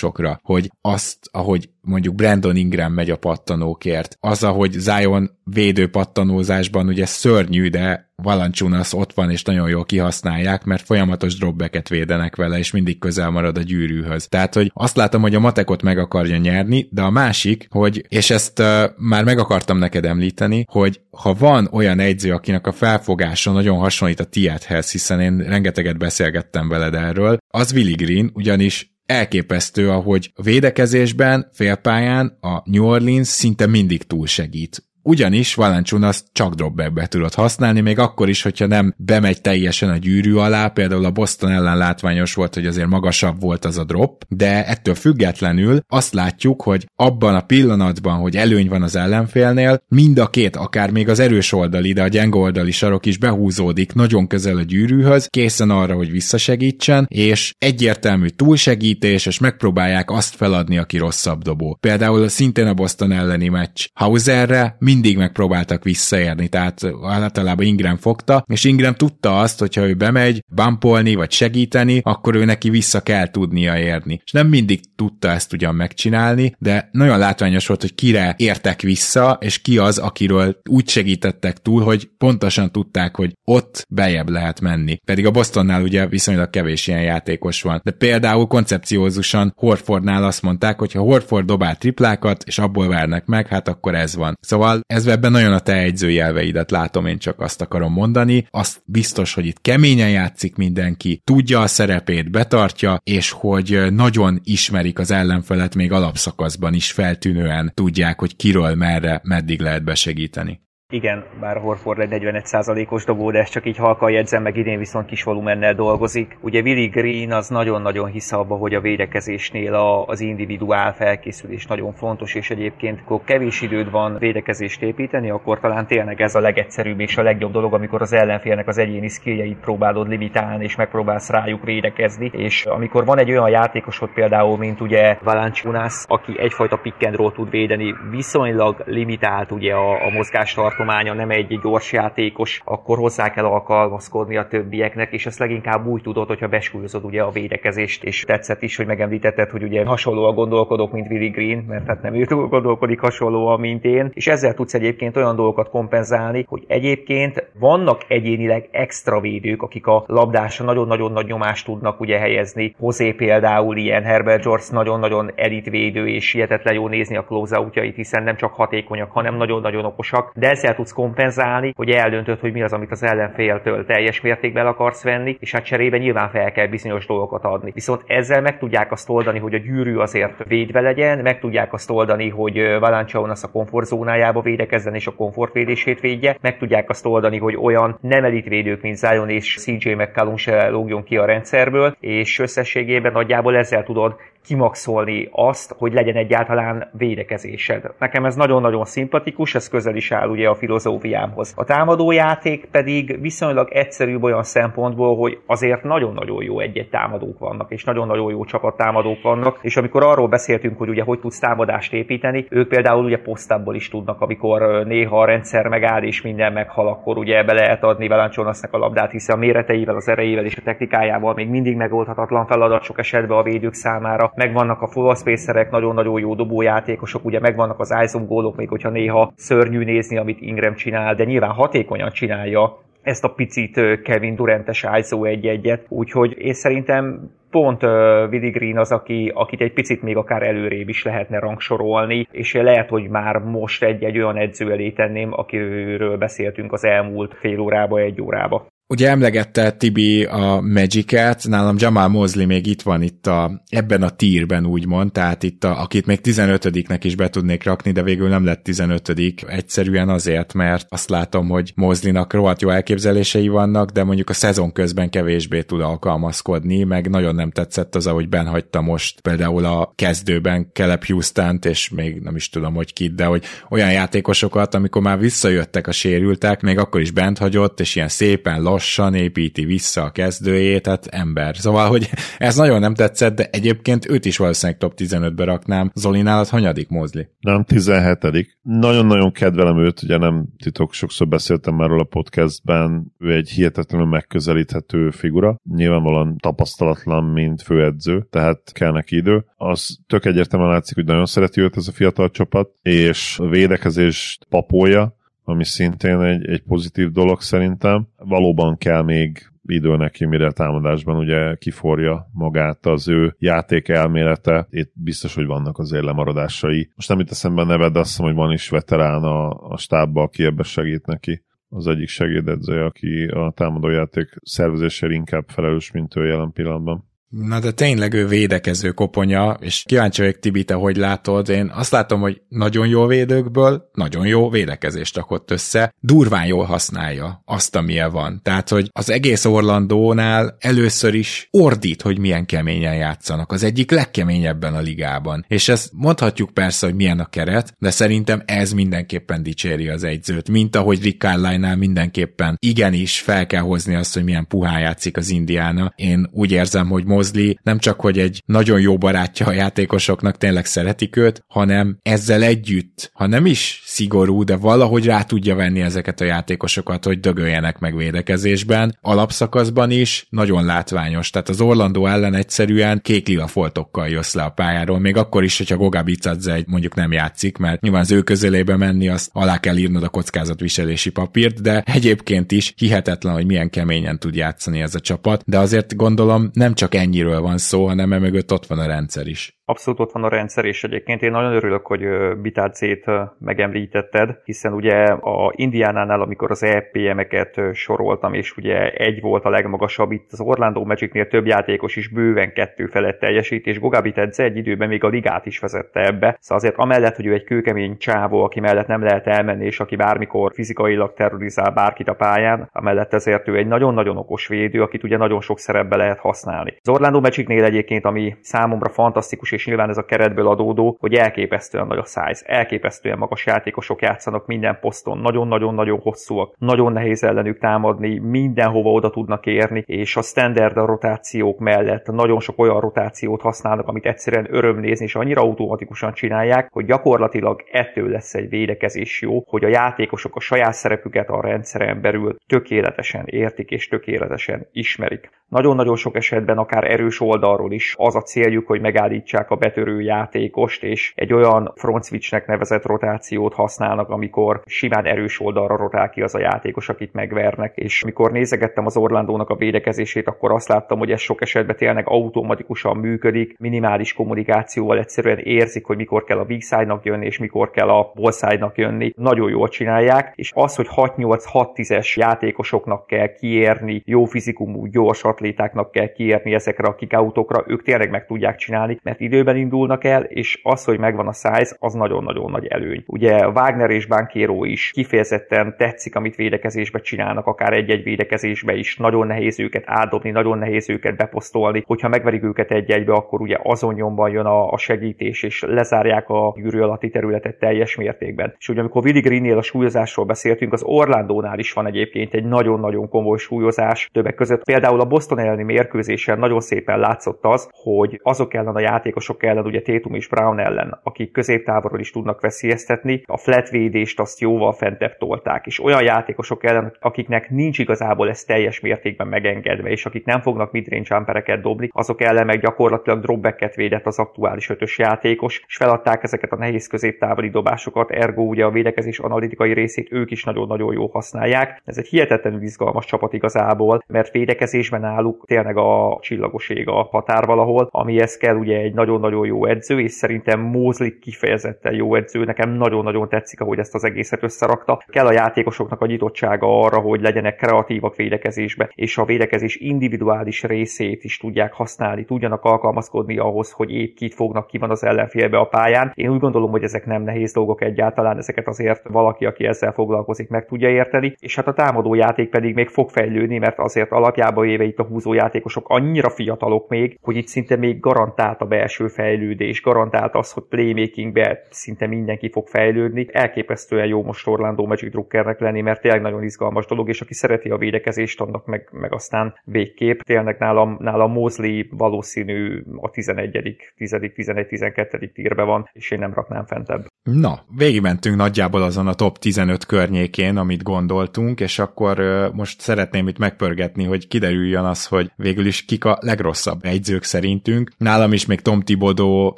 játékosokra, hogy azt, ahogy mondjuk Brandon Ingram megy a pattanókért. Az, ahogy Zion védő pattanózásban ugye szörnyű, de Valanciunas ott van, és nagyon jól kihasználják, mert folyamatos dropbacket védenek vele, és mindig közel marad a gyűrűhöz. Tehát, hogy azt látom, hogy a matekot meg akarja nyerni, de a másik, hogy, és ezt uh, már meg akartam neked említeni, hogy ha van olyan egyző, akinek a felfogása nagyon hasonlít a tiédhez, hiszen én rengeteget beszélgettem veled erről, az Willy Green, ugyanis elképesztő, ahogy a védekezésben, félpályán a New Orleans szinte mindig túl segít ugyanis Valanciunas csak dropbackbe tudod használni, még akkor is, hogyha nem bemegy teljesen a gyűrű alá, például a Boston ellen látványos volt, hogy azért magasabb volt az a drop, de ettől függetlenül azt látjuk, hogy abban a pillanatban, hogy előny van az ellenfélnél, mind a két, akár még az erős oldali, de a gyenge oldali sarok is behúzódik nagyon közel a gyűrűhöz, készen arra, hogy visszasegítsen, és egyértelmű túlsegítés, és megpróbálják azt feladni, aki rosszabb dobó. Például szintén a Boston elleni meccs Hauserre mindig megpróbáltak visszaérni, tehát általában Ingram fogta, és Ingram tudta azt, hogyha ő bemegy bumpolni vagy segíteni, akkor ő neki vissza kell tudnia érni. És nem mindig tudta ezt ugyan megcsinálni, de nagyon látványos volt, hogy kire értek vissza, és ki az, akiről úgy segítettek túl, hogy pontosan tudták, hogy ott bejebb lehet menni. Pedig a Bostonnál ugye viszonylag kevés ilyen játékos van. De például koncepciózusan Horfordnál azt mondták, hogy ha Horford dobál triplákat, és abból vernek meg, hát akkor ez van. Szóval ez ebben nagyon a te egyzőjelveidet látom, én csak azt akarom mondani. Azt biztos, hogy itt keményen játszik mindenki, tudja a szerepét, betartja, és hogy nagyon ismerik az ellenfelet még alapszakaszban is feltűnően tudják, hogy kiről merre, meddig lehet besegíteni. Igen, bár Horford egy 41%-os dobó, de ezt csak így halkan jegyzem, meg idén viszont kis volumennel dolgozik. Ugye Willy Green az nagyon-nagyon hisz abba, hogy a védekezésnél a, az individuál felkészülés nagyon fontos, és egyébként akkor kevés időd van védekezést építeni, akkor talán tényleg ez a legegyszerűbb és a legjobb dolog, amikor az ellenfélnek az egyéni skilljeit próbálod limitálni, és megpróbálsz rájuk védekezni. És amikor van egy olyan játékosod például, mint ugye Valanciunas, aki egyfajta pick and roll tud védeni, viszonylag limitált ugye a, a mozgástart tartománya nem egy gyors játékos, akkor hozzá kell alkalmazkodni a többieknek, és ezt leginkább úgy tudod, hogyha beskúlyozod ugye a védekezést, és tetszett is, hogy megemlítetted, hogy ugye hasonlóan gondolkodok, mint Willy Green, mert hát nem ő gondolkodik hasonlóan, mint én, és ezzel tudsz egyébként olyan dolgokat kompenzálni, hogy egyébként vannak egyénileg extra védők, akik a labdásra nagyon-nagyon nagy nyomást tudnak ugye helyezni. Hozé például ilyen, Herbert George nagyon-nagyon elitvédő, és hihetetlen jó nézni a closeoutjait, hiszen nem csak hatékonyak, hanem nagyon-nagyon okosak, de ezzel tudsz kompenzálni, hogy eldöntöd, hogy mi az, amit az ellenféltől teljes mértékben akarsz venni, és hát cserébe nyilván fel kell bizonyos dolgokat adni. Viszont ezzel meg tudják azt oldani, hogy a gyűrű azért védve legyen, meg tudják azt oldani, hogy Valanciunas a komfortzónájába védekezzen és a komfortvédését védje, meg tudják azt oldani, hogy olyan nem elitvédők, mint Zion és CJ McCallum se lógjon ki a rendszerből, és összességében nagyjából ezzel tudod kimaxolni azt, hogy legyen egyáltalán védekezésed. Nekem ez nagyon-nagyon szimpatikus, ez közel is áll ugye a filozófiámhoz. A támadójáték pedig viszonylag egyszerűbb olyan szempontból, hogy azért nagyon-nagyon jó egy-egy támadók vannak, és nagyon-nagyon jó csapat támadók vannak, és amikor arról beszéltünk, hogy ugye hogy tudsz támadást építeni, ők például ugye posztából is tudnak, amikor néha a rendszer megáll és minden meghal, akkor ugye be lehet adni Valanciunasnak a labdát, hiszen a méreteivel, az erejével és a technikájával még mindig megoldhatatlan feladat sok esetben a védők számára. Megvannak a full spacerek, nagyon-nagyon jó dobójátékosok, ugye megvannak az ISO gólok, még hogyha néha szörnyű nézni, amit Ingram csinál, de nyilván hatékonyan csinálja ezt a picit Kevin Durantes ISO egy-egyet, úgyhogy én szerintem pont uh, Willy Green az, aki, akit egy picit még akár előrébb is lehetne rangsorolni, és lehet, hogy már most egy-egy olyan edző elé tenném, akiről beszéltünk az elmúlt fél órába, egy órába. Ugye emlegette Tibi a Magic-et, nálam Jamal Mosley még itt van itt a, ebben a tírben úgymond, tehát itt a, akit még 15-nek is be tudnék rakni, de végül nem lett 15 egyszerűen azért, mert azt látom, hogy Mosleynak rohadt jó elképzelései vannak, de mondjuk a szezon közben kevésbé tud alkalmazkodni, meg nagyon nem tetszett az, ahogy benhagyta most például a kezdőben Caleb houston és még nem is tudom, hogy kit, de hogy olyan játékosokat, amikor már visszajöttek a sérültek, még akkor is bent hagyott, és ilyen szépen lassan építi vissza a kezdőjét, tehát ember. Szóval, hogy ez nagyon nem tetszett, de egyébként őt is valószínűleg top 15-be raknám. Zoli, nálad hanyadik Mózli? Nem, 17 Nagyon-nagyon kedvelem őt, ugye nem titok, sokszor beszéltem már róla a podcastben, ő egy hihetetlenül megközelíthető figura, nyilvánvalóan tapasztalatlan, mint főedző, tehát kell neki idő. Az tök egyértelműen látszik, hogy nagyon szereti őt ez a fiatal csapat, és a védekezést papolja, ami szintén egy, egy pozitív dolog szerintem. Valóban kell még idő neki, mire támadásban ugye kiforja magát az ő játék elmélete. Itt biztos, hogy vannak azért lemaradásai. Most nem itt eszembe a neved, azt hiszem, hogy van is veterán a, a stábba, aki ebbe segít neki az egyik segédedzője, aki a támadójáték szervezésére inkább felelős, mint ő jelen pillanatban. Na de tényleg ő védekező koponya, és kíváncsi vagyok Tibi, te hogy látod, én azt látom, hogy nagyon jó védőkből nagyon jó védekezést rakott össze, durván jól használja azt, amilyen van. Tehát, hogy az egész Orlandónál először is ordít, hogy milyen keményen játszanak, az egyik legkeményebben a ligában. És ezt mondhatjuk persze, hogy milyen a keret, de szerintem ez mindenképpen dicséri az egyzőt, mint ahogy Rick Carline-nál mindenképpen igenis fel kell hozni azt, hogy milyen puhán játszik az Indiána. Én úgy érzem, hogy Mosley nem csak, hogy egy nagyon jó barátja a játékosoknak, tényleg szeretik őt, hanem ezzel együtt, ha nem is szigorú, de valahogy rá tudja venni ezeket a játékosokat, hogy dögöljenek meg védekezésben. Alapszakaszban is nagyon látványos, tehát az Orlandó ellen egyszerűen kék lila foltokkal jössz le a pályáról, még akkor is, hogyha Goga Bicadze mondjuk nem játszik, mert nyilván az ő közelébe menni, azt alá kell írnod a kockázatviselési papírt, de egyébként is hihetetlen, hogy milyen keményen tud játszani ez a csapat, de azért gondolom nem csak ennyi ennyiről van szó, hanem mögött ott van a rendszer is abszolút ott van a rendszer, és egyébként én nagyon örülök, hogy Bitácét megemlítetted, hiszen ugye a Indiánánál, amikor az EPM-eket soroltam, és ugye egy volt a legmagasabb, itt az Orlando Magicnél több játékos is bőven kettő felett teljesít, és Goga Bitadze egy időben még a ligát is vezette ebbe. Szóval azért amellett, hogy ő egy kőkemény csávó, aki mellett nem lehet elmenni, és aki bármikor fizikailag terrorizál bárkit a pályán, amellett ezért ő egy nagyon-nagyon okos védő, akit ugye nagyon sok szerepbe lehet használni. Az Orlando Magicnél egyébként, ami számomra fantasztikus és nyilván ez a keretből adódó, hogy elképesztően nagy a size, elképesztően magas játékosok játszanak minden poszton, nagyon-nagyon-nagyon hosszúak, nagyon nehéz ellenük támadni, mindenhova oda tudnak érni, és a standard a rotációk mellett nagyon sok olyan rotációt használnak, amit egyszerűen öröm nézni, és annyira automatikusan csinálják, hogy gyakorlatilag ettől lesz egy védekezés jó, hogy a játékosok a saját szerepüket a rendszeren belül tökéletesen értik és tökéletesen ismerik. Nagyon-nagyon sok esetben akár erős oldalról is az a céljuk, hogy megállítsák a betörő játékost, és egy olyan front switchnek nevezett rotációt használnak, amikor simán erős oldalra rotál ki az a játékos, akit megvernek. És mikor nézegettem az Orlandónak a védekezését, akkor azt láttam, hogy ez sok esetben tényleg automatikusan működik, minimális kommunikációval egyszerűen érzik, hogy mikor kell a weak side-nak jönni, és mikor kell a ball side-nak jönni. Nagyon jól csinálják, és az, hogy 6-8-6-10-es játékosoknak kell kiérni, jó fizikumú, gyors atlétáknak kell kiérni ezekre a kikautokra, ők tényleg meg tudják csinálni, mert időben indulnak el, és az, hogy megvan a size, az nagyon-nagyon nagy előny. Ugye Wagner és Bankéró is kifejezetten tetszik, amit védekezésbe csinálnak, akár egy-egy védekezésbe is. Nagyon nehéz őket átdobni, nagyon nehéz őket beposztolni. Hogyha megverik őket egy-egybe, akkor ugye azon nyomban jön a, a segítés, és lezárják a gyűrű alatti területet teljes mértékben. És ugye amikor Willi Greennél a súlyozásról beszéltünk, az Orlandónál is van egyébként egy nagyon-nagyon komoly súlyozás. Többek között például a Boston elleni mérkőzésen nagyon szépen látszott az, hogy azok ellen a játékosok ellen, ugye Tétum és Brown ellen, akik középtávolról is tudnak veszélyeztetni, a flat védést azt jóval fentebb tolták, és olyan játékosok ellen, akiknek nincs igazából ez teljes mértékben megengedve, és akik nem fognak midrange jumpereket dobni, azok ellen meg gyakorlatilag dropbacket védett az aktuális ötös játékos, és feladták ezeket a nehéz középtávoli dobásokat, ergo ugye a védekezés analitikai részét ők is nagyon-nagyon jól használják. Ez egy hihetetlenül izgalmas csapat igazából, mert védekezésben náluk tényleg a csillagoség a határ valahol, amihez kell ugye egy nagyon nagyon-nagyon jó edző, és szerintem Mosley kifejezetten jó edző. Nekem nagyon-nagyon tetszik, ahogy ezt az egészet összerakta. Kell a játékosoknak a nyitottsága arra, hogy legyenek kreatívak védekezésbe, és a védekezés individuális részét is tudják használni, tudjanak alkalmazkodni ahhoz, hogy épp kit fognak ki van az ellenfélbe a pályán. Én úgy gondolom, hogy ezek nem nehéz dolgok egyáltalán, ezeket azért valaki, aki ezzel foglalkozik, meg tudja érteni, és hát a támadó játék pedig még fog fejlődni, mert azért alapjában éve itt a húzójátékosok annyira fiatalok még, hogy itt szinte még garantált a belső fejlődés, garantált az, hogy playmakingbe szinte mindenki fog fejlődni. Elképesztően jó most Orlando Magic Druckernek lenni, mert tényleg nagyon izgalmas dolog, és aki szereti a védekezést, annak meg, meg aztán végképp. Tényleg nálam, nálam Mosley valószínű a 11., 10., 11., 12. tírbe van, és én nem raknám fentebb. Na, végigmentünk nagyjából azon a top 15 környékén, amit gondoltunk, és akkor most szeretném itt megpörgetni, hogy kiderüljön az, hogy végül is kik a legrosszabb egyzők szerintünk. Nálam is még Tom Tibodó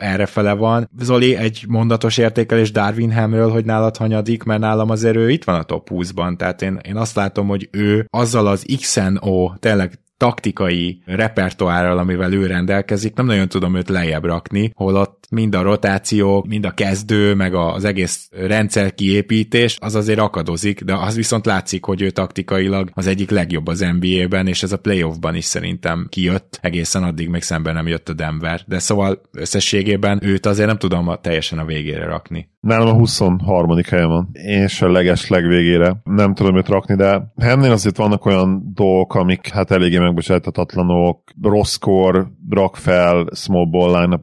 errefele van. Zoli, egy mondatos értékelés Darwin Hamről, hogy nálad hanyadik, mert nálam azért ő itt van a top 20-ban, tehát én, én azt látom, hogy ő azzal az XNO, tényleg taktikai repertoárral, amivel ő rendelkezik, nem nagyon tudom őt lejjebb rakni, holott mind a rotáció, mind a kezdő, meg az egész rendszer kiépítés, az azért akadozik, de az viszont látszik, hogy ő taktikailag az egyik legjobb az NBA-ben, és ez a playoffban is szerintem kijött, egészen addig még szemben nem jött a Denver, de szóval összességében őt azért nem tudom teljesen a végére rakni. Nálam a 23. helyen van, és a leges legvégére. Nem tudom őt rakni, de ennél azért vannak olyan dolgok, amik hát eléggé megbocsájtatatlanok, rosszkor rak fel small ball line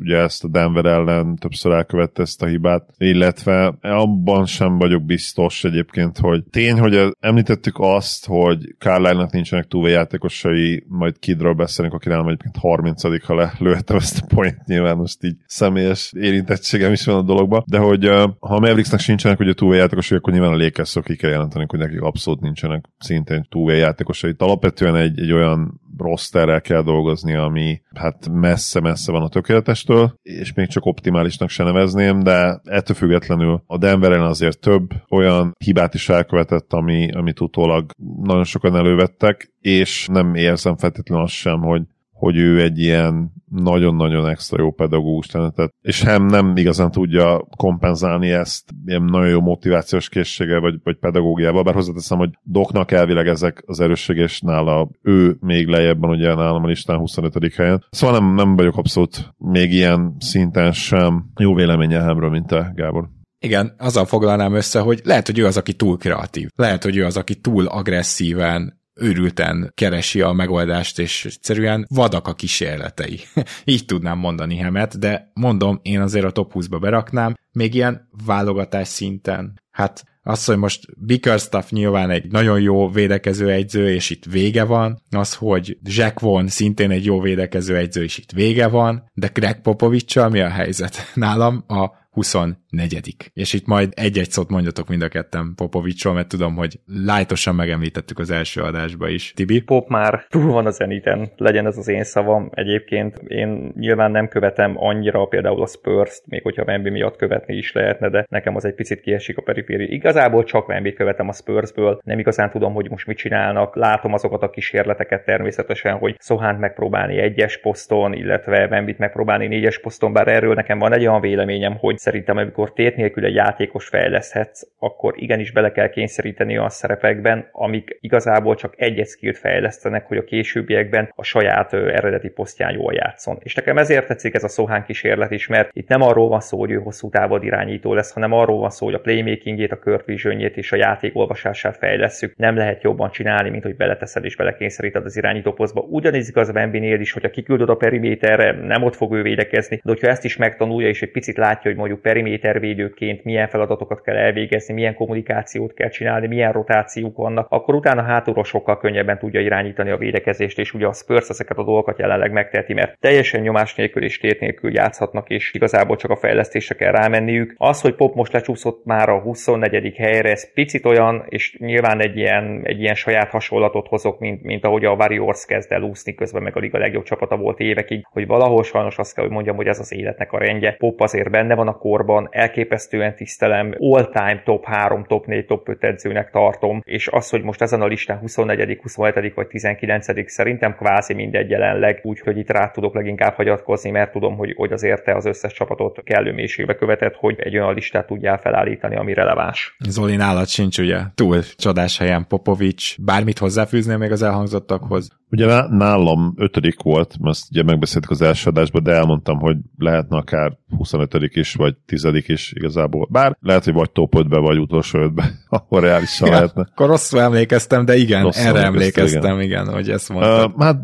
ugye ezt a Denver ellen többször elkövette ezt a hibát, illetve abban sem vagyok biztos egyébként, hogy tény, hogy említettük azt, hogy Carlisle-nak nincsenek játékosai, majd Kidról beszélünk, aki nálam egyébként 30 ha lelőttem ezt a point, nyilván most így személyes érintettségem is van a dologba, de hogy ha a Mavericksnek sincsenek ugye játékosai, akkor nyilván a lakers ki kell jelenteni, hogy nekik abszolút nincsenek szintén játékosai. Alapvetően egy, egy olyan rosterrel kell dolgozni, ami hát messze-messze van a tökéletestől, és még csak optimálisnak se nevezném, de ettől függetlenül a Denveren azért több olyan hibát is elkövetett, ami, amit utólag nagyon sokan elővettek, és nem érzem feltétlenül azt sem, hogy hogy ő egy ilyen nagyon-nagyon extra jó pedagógus lenne, tehát, és hem nem igazán tudja kompenzálni ezt ilyen nagyon jó motivációs készsége vagy, vagy pedagógiával, bár hozzáteszem, hogy Doknak elvileg ezek az erősség, és nála ő még lejjebben, ugye nálam a listán 25. helyen. Szóval nem, nem vagyok abszolút még ilyen szinten sem jó véleménye Hemről, mint te, Gábor. Igen, azzal foglalnám össze, hogy lehet, hogy ő az, aki túl kreatív. Lehet, hogy ő az, aki túl agresszíven őrülten keresi a megoldást, és egyszerűen vadak a kísérletei. Így tudnám mondani Hemet, de mondom, én azért a top 20-ba beraknám, még ilyen válogatás szinten. Hát az, hogy most Bickerstaff nyilván egy nagyon jó védekező egyző, és itt vége van, az, hogy Jack Vaughn szintén egy jó védekező egyző, és itt vége van, de Greg Popovicsal mi a helyzet? Nálam a 24 És itt majd egy-egy szót mondjatok mind a ketten Popovicsról, mert tudom, hogy lájtosan megemlítettük az első adásba is. Tibi? Pop már túl van a zeniten, legyen ez az én szavam. Egyébként én nyilván nem követem annyira például a Spurs-t, még hogyha Wemby miatt követni is lehetne, de nekem az egy picit kiesik a periféri. Igazából csak Wemby követem a Spursből, nem igazán tudom, hogy most mit csinálnak. Látom azokat a kísérleteket természetesen, hogy Szohánt megpróbálni egyes poszton, illetve Wembit megpróbálni négyes poszton, bár erről nekem van egy olyan véleményem, hogy szerintem amikor tét nélkül egy játékos fejleszthetsz, akkor igenis bele kell kényszeríteni olyan szerepekben, amik igazából csak egy-egy skillt fejlesztenek, hogy a későbbiekben a saját ö, eredeti posztján jól játszon. És nekem ezért tetszik ez a Sohán kísérlet is, mert itt nem arról van szó, hogy ő hosszú távod irányító lesz, hanem arról van szó, hogy a playmakingét, a körvizsönjét és a játék olvasását fejlesztjük. Nem lehet jobban csinálni, mint hogy beleteszed és belekényszeríted az irányító posztba. Ugyanis igaz a Wembinél is, hogyha kiküldöd a periméterre, nem ott fog ő védekezni, de hogyha ezt is megtanulja és egy picit látja, hogy mondjuk perimétervédőként milyen feladatokat kell elvégezni, milyen kommunikációt kell csinálni, milyen rotációk vannak, akkor utána hátulról sokkal könnyebben tudja irányítani a védekezést, és ugye a Spurs ezeket a dolgokat jelenleg megteheti, mert teljesen nyomás nélkül és tét nélkül játszhatnak, és igazából csak a fejlesztésre kell rámenniük. Az, hogy Pop most lecsúszott már a 24. helyre, ez picit olyan, és nyilván egy ilyen, egy ilyen saját hasonlatot hozok, mint, mint ahogy a Warriors kezd el úszni, közben meg a liga legjobb csapata volt évekig, hogy valahol sajnos azt kell, hogy mondjam, hogy ez az életnek a rendje. Pop azért benne van a korban elképesztően tisztelem, all-time top 3, top 4, top 5 edzőnek tartom, és az, hogy most ezen a listán 24., 27. vagy 19. szerintem kvázi mindegy jelenleg, úgyhogy itt rá tudok leginkább hagyatkozni, mert tudom, hogy, hogy azért te az összes csapatot kellő mélységbe követett, hogy egy olyan listát tudjál felállítani, ami releváns. Zoli nálad sincs ugye túl csodás helyen Popovics. Bármit hozzáfűznél még az elhangzottakhoz? Ugye nálam ötödik volt, ezt ugye megbeszéltük az első adásban, de elmondtam, hogy lehetne akár 25 is, vagy 10 is igazából. Bár lehet, hogy vagy top 5-be, vagy utolsó 5-be, ahol reálisan ja, lehetne. Akkor rosszul emlékeztem, de igen, rosszul erre emlékeztem, igen. igen, hogy ezt mondtad. Uh, hát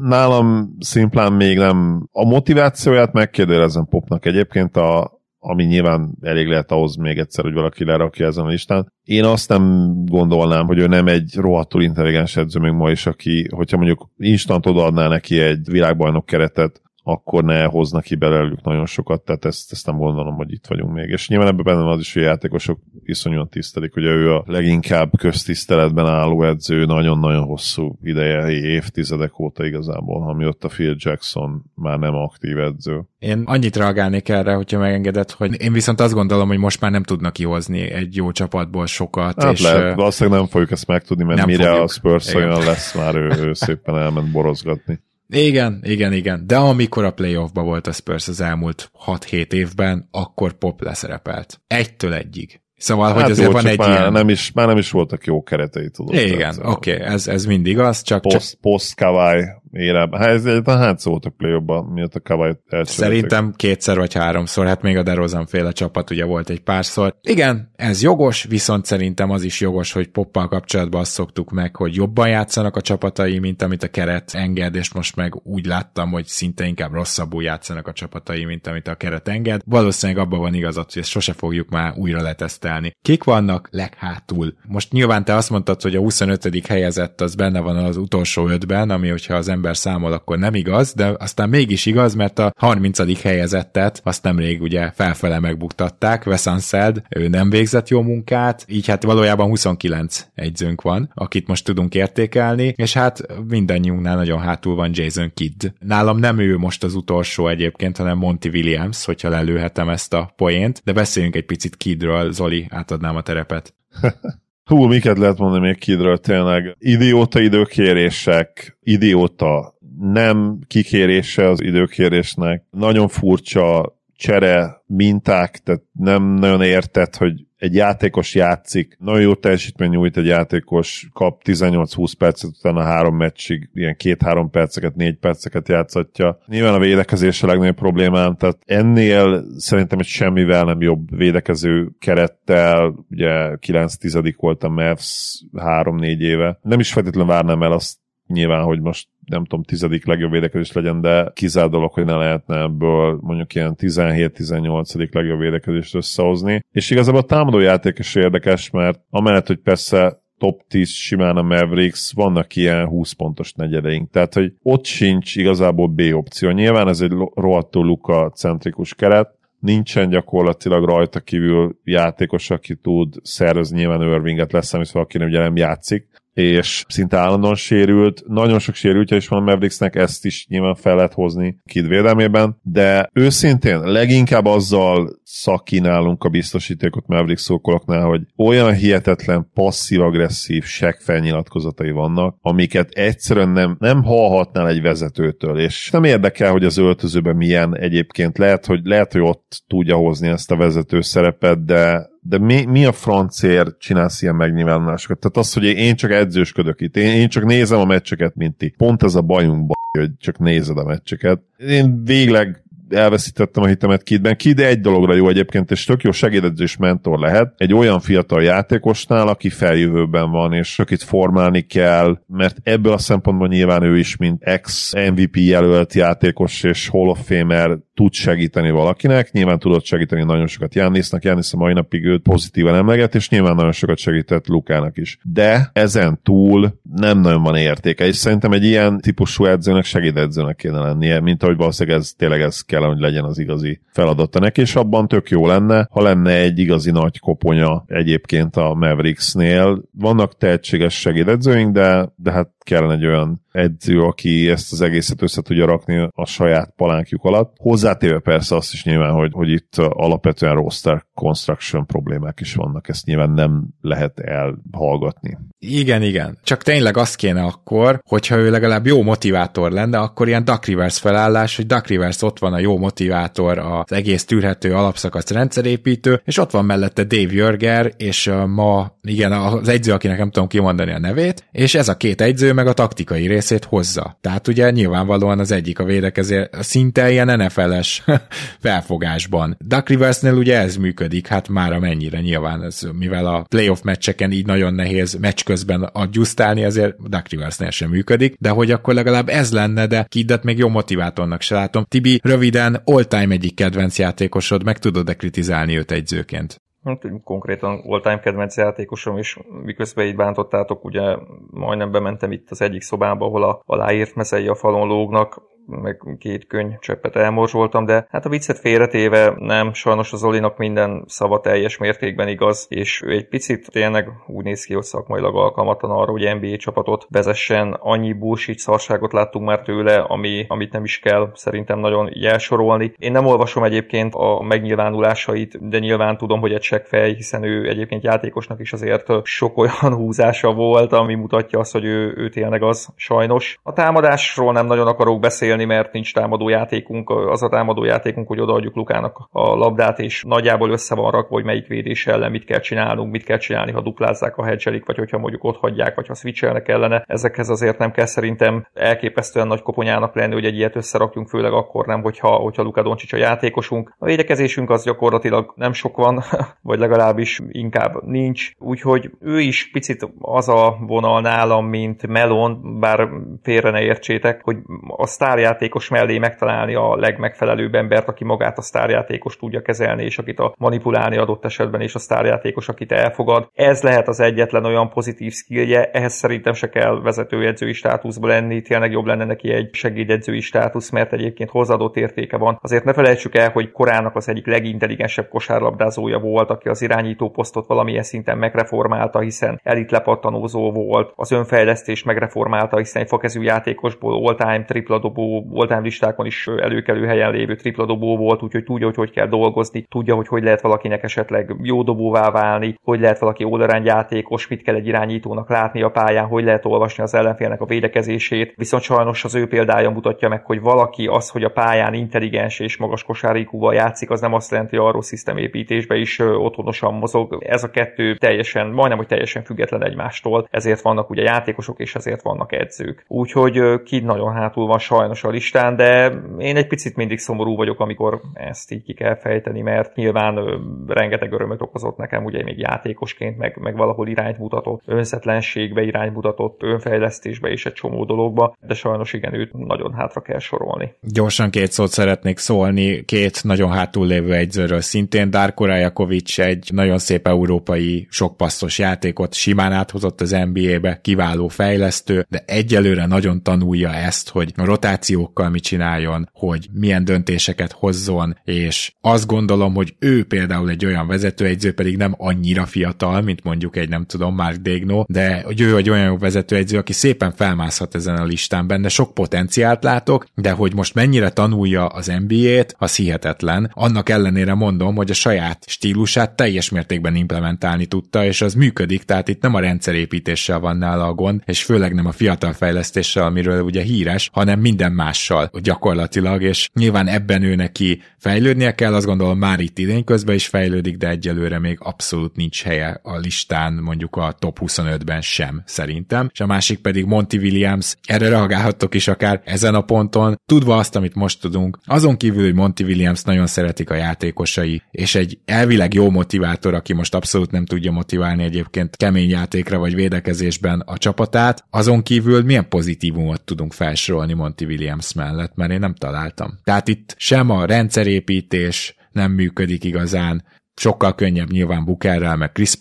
nálam szimplán még nem. A motivációját megkérdezem Popnak egyébként a, ami nyilván elég lehet ahhoz még egyszer, hogy valaki lerakja ezen a listán. Én azt nem gondolnám, hogy ő nem egy rohadtul intelligens edző még ma is, aki, hogyha mondjuk instant odaadná neki egy világbajnok keretet, akkor ne hoznak ki belőlük nagyon sokat, tehát ezt, ezt nem gondolom, hogy itt vagyunk még. És nyilván ebben benne az is, hogy a játékosok iszonyúan tisztelik, hogy ő a leginkább köztiszteletben álló edző nagyon-nagyon hosszú ideje, évtizedek óta igazából, ami ott a Phil Jackson már nem aktív edző. Én annyit reagálnék erre, hogyha megengedett, hogy én viszont azt gondolom, hogy most már nem tudnak kihozni egy jó csapatból sokat. Hát és lehet, valószínűleg nem fogjuk ezt megtudni, mert mire fogjuk. a Spurs olyan lesz, már ő, ő szépen elment borozgatni. Igen, igen, igen. De amikor a playoffba volt a Spurs az elmúlt 6-7 évben, akkor Pop leszerepelt. Egytől egyig. Szóval, hát hogy azért jó, van egy már ilyen... Nem is, már nem is voltak jó keretei, tudod. Igen, oké, okay, ez, ez mindig az, csak... Post, csak... post Kawai érában. Hát ez a hát szólt a play miatt a Kawai Szerintem kétszer vagy háromszor, hát még a DeRozan féle csapat ugye volt egy párszor. Igen, ez jogos, viszont szerintem az is jogos, hogy Poppal kapcsolatban azt szoktuk meg, hogy jobban játszanak a csapatai, mint amit a keret enged, és most meg úgy láttam, hogy szinte inkább rosszabbul játszanak a csapatai, mint amit a keret enged. Valószínűleg abban van igazat, hogy ezt sose fogjuk már újra letesztelni. Kik vannak leghátul? Most nyilván te azt mondtad, hogy a 25. helyezett az benne van az utolsó ötben, ami hogyha az ember ember számol, akkor nem igaz, de aztán mégis igaz, mert a 30. helyezettet azt nemrég ugye felfele megbuktatták, Vesanszeld, ő nem végzett jó munkát, így hát valójában 29 egyzőnk van, akit most tudunk értékelni, és hát mindannyiunknál nagyon hátul van Jason Kidd. Nálam nem ő most az utolsó egyébként, hanem Monty Williams, hogyha lelőhetem ezt a poént, de beszéljünk egy picit Kiddről, Zoli, átadnám a terepet. Hú, miket lehet mondani még Kidről tényleg? Idióta időkérések, idióta nem kikérése az időkérésnek, nagyon furcsa csere minták, tehát nem nagyon érted, hogy egy játékos játszik, nagyon jó teljesítmény nyújt egy játékos, kap 18-20 percet, utána három meccsig ilyen két-három perceket, négy perceket játszatja. Nyilván a védekezés a legnagyobb problémám, tehát ennél szerintem egy semmivel nem jobb védekező kerettel, ugye 9-10 volt a Mavs 3-4 éve. Nem is feltétlenül várnám el azt nyilván, hogy most nem tudom, tizedik legjobb védekezés legyen, de kizár dolog, hogy ne lehetne ebből mondjuk ilyen 17-18. legjobb védekezést összehozni. És igazából a támadó játék is érdekes, mert amellett, hogy persze top 10 simán a Mavericks, vannak ilyen 20 pontos negyedeink. Tehát, hogy ott sincs igazából B opció. Nyilván ez egy rohadtó luka centrikus keret, nincsen gyakorlatilag rajta kívül játékos, aki tud szervezni, nyilván Irvinget lesz, amikor aki ugye nem játszik, és szinte állandóan sérült. Nagyon sok sérültje is van a Mavericksnek, ezt is nyilván fel lehet hozni Kid védelmében, de őszintén leginkább azzal szakinálunk a biztosítékot Maverick szókoloknál, hogy olyan hihetetlen passzív-agresszív felnyilatkozatai vannak, amiket egyszerűen nem, nem hallhatnál egy vezetőtől, és nem érdekel, hogy az öltözőben milyen egyébként. Lehet, hogy, lehet, hogy ott tudja hozni ezt a vezető szerepet, de de mi, mi a francér csinálsz ilyen megnyilvánulásokat? Tehát az, hogy én csak edzősködök itt, én, én csak nézem a meccseket, mint ti. Pont ez a bajunk, hogy csak nézed a meccseket. Én végleg elveszítettem a hitemet Kidben. Kid egy dologra jó egyébként, és tök jó segédedzés mentor lehet. Egy olyan fiatal játékosnál, aki feljövőben van, és akit formálni kell, mert ebből a szempontból nyilván ő is, mint ex-MVP jelölt játékos és Hall of Famer tud segíteni valakinek, nyilván tudott segíteni nagyon sokat Jánisznak, Jánisz a mai napig őt pozitívan emleget, és nyilván nagyon sokat segített Lukának is. De ezen túl nem nagyon van értéke, és szerintem egy ilyen típusú edzőnek segédedzőnek kéne lennie, mint ahogy valószínűleg ez tényleg ez kell, hogy legyen az igazi feladata neki, és abban tök jó lenne, ha lenne egy igazi nagy koponya egyébként a Mavericksnél. Vannak tehetséges segédedzőink, de, de hát kellene egy olyan edző, aki ezt az egészet össze tudja rakni a saját palánkjuk alatt. Hozzátéve persze azt is nyilván, hogy, hogy itt alapvetően roster construction problémák is vannak, ezt nyilván nem lehet elhallgatni. Igen, igen. Csak tényleg azt kéne akkor, hogyha ő legalább jó motivátor lenne, akkor ilyen Duck Rivers felállás, hogy Duck Rivers ott van a jó motivátor, az egész tűrhető alapszakasz rendszerépítő, és ott van mellette Dave Jörger, és ma, igen, az egyző, akinek nem tudom kimondani a nevét, és ez a két egyző meg a taktikai részét hozza. Tehát ugye nyilvánvalóan az egyik a védekezés szinte ilyen NFL-es felfogásban. Duck Riversnél ugye ez működik, hát már amennyire nyilván, ez, mivel a playoff meccseken így nagyon nehéz meccs közben adjusztálni, ezért Duck Riversnél sem működik, de hogy akkor legalább ez lenne, de Kiddet még jó motivátornak se látom. Tibi, röviden, all-time egyik kedvenc játékosod, meg tudod-e kritizálni őt egyzőként? Hát, konkrétan all-time kedvenc játékosom is, miközben így bántottátok, ugye majdnem bementem itt az egyik szobába, ahol a aláírt mezei a falon lógnak, meg két könyv cseppet elmorzsoltam, de hát a viccet félretéve nem, sajnos az Olinak minden szava teljes mértékben igaz, és ő egy picit tényleg úgy néz ki, hogy szakmailag alkalmatlan arra, hogy NBA csapatot vezessen, annyi bullshit szarságot láttunk már tőle, ami, amit nem is kell szerintem nagyon jelsorolni. Én nem olvasom egyébként a megnyilvánulásait, de nyilván tudom, hogy egy fej, hiszen ő egyébként játékosnak is azért sok olyan húzása volt, ami mutatja azt, hogy ő, ő tényleg az sajnos. A támadásról nem nagyon akarok beszélni, beszélni, mert nincs támadó játékunk. Az a támadó játékunk, hogy odaadjuk Lukának a labdát, és nagyjából össze van rakva, hogy melyik védés ellen mit kell csinálnunk, mit kell csinálni, ha duplázzák a hedgelik, vagy hogyha mondjuk ott hagyják, vagy ha switchelnek ellene. Ezekhez azért nem kell szerintem elképesztően nagy koponyának lenni, hogy egy ilyet összerakjunk, főleg akkor nem, hogyha, hogyha Luka Doncsics a játékosunk. A védekezésünk az gyakorlatilag nem sok van, vagy legalábbis inkább nincs. Úgyhogy ő is picit az a vonal nálam, mint Melon, bár félre ne értsétek, hogy a sztár sztárjátékos mellé megtalálni a legmegfelelőbb embert, aki magát a sztárjátékos tudja kezelni, és akit a manipulálni adott esetben, és a sztárjátékos, akit elfogad. Ez lehet az egyetlen olyan pozitív skillje, ehhez szerintem se kell vezetőedzői státuszba lenni, tényleg jobb lenne neki egy segédedzői státusz, mert egyébként hozzáadott értéke van. Azért ne felejtsük el, hogy korának az egyik legintelligensebb kosárlabdázója volt, aki az irányító posztot valamilyen szinten megreformálta, hiszen elit lepattanózó volt, az önfejlesztés megreformálta, hiszen egy fakezű játékosból all-time tripla voltán listákon is előkelő helyen lévő tripla dobó volt, úgyhogy tudja, hogy hogy kell dolgozni, tudja, hogy hogy lehet valakinek esetleg jó dobóvá válni, hogy lehet valaki ólerány játékos, mit kell egy irányítónak látni a pályán, hogy lehet olvasni az ellenfélnek a védekezését. Viszont sajnos az ő példája mutatja meg, hogy valaki az, hogy a pályán intelligens és magas kosárikúval játszik, az nem azt jelenti, hogy arról szisztemépítésbe is otthonosan mozog. Ez a kettő teljesen, majdnem, hogy teljesen független egymástól, ezért vannak ugye játékosok, és ezért vannak edzők. Úgyhogy ki nagyon hátul van sajnos a listán, de én egy picit mindig szomorú vagyok, amikor ezt így ki kell fejteni, mert nyilván rengeteg örömöt okozott nekem, ugye még játékosként, meg, meg valahol irányt mutatott, önszetlenségbe irányt mutatott, önfejlesztésbe és egy csomó dologba, de sajnos igen, őt nagyon hátra kell sorolni. Gyorsan két szót szeretnék szólni, két nagyon hátul lévő egyzőről szintén, Darko Rajakovic egy nagyon szép európai sokpasszos játékot simán áthozott az NBA-be, kiváló fejlesztő, de egyelőre nagyon tanulja ezt, hogy a rotáció akciókkal mit csináljon, hogy milyen döntéseket hozzon, és azt gondolom, hogy ő például egy olyan vezetőegyző, pedig nem annyira fiatal, mint mondjuk egy nem tudom, Mark Degno, de hogy ő egy olyan vezetőegyző, aki szépen felmászhat ezen a listán, benne sok potenciált látok, de hogy most mennyire tanulja az NBA-t, az hihetetlen. Annak ellenére mondom, hogy a saját stílusát teljes mértékben implementálni tudta, és az működik, tehát itt nem a rendszerépítéssel van nála a gond, és főleg nem a fiatal fejlesztéssel, amiről ugye híres, hanem minden mással gyakorlatilag, és nyilván ebben ő neki fejlődnie kell, azt gondolom már itt idén közben is fejlődik, de egyelőre még abszolút nincs helye a listán, mondjuk a top 25-ben sem szerintem. És a másik pedig Monty Williams, erre reagálhattok is akár ezen a ponton, tudva azt, amit most tudunk. Azon kívül, hogy Monty Williams nagyon szeretik a játékosai, és egy elvileg jó motivátor, aki most abszolút nem tudja motiválni egyébként kemény játékra vagy védekezésben a csapatát, azon kívül milyen pozitívumot tudunk felsorolni Monty Williams Williams mellett, mert én nem találtam. Tehát itt sem a rendszerépítés nem működik igazán, sokkal könnyebb nyilván Bukerrel, meg Chris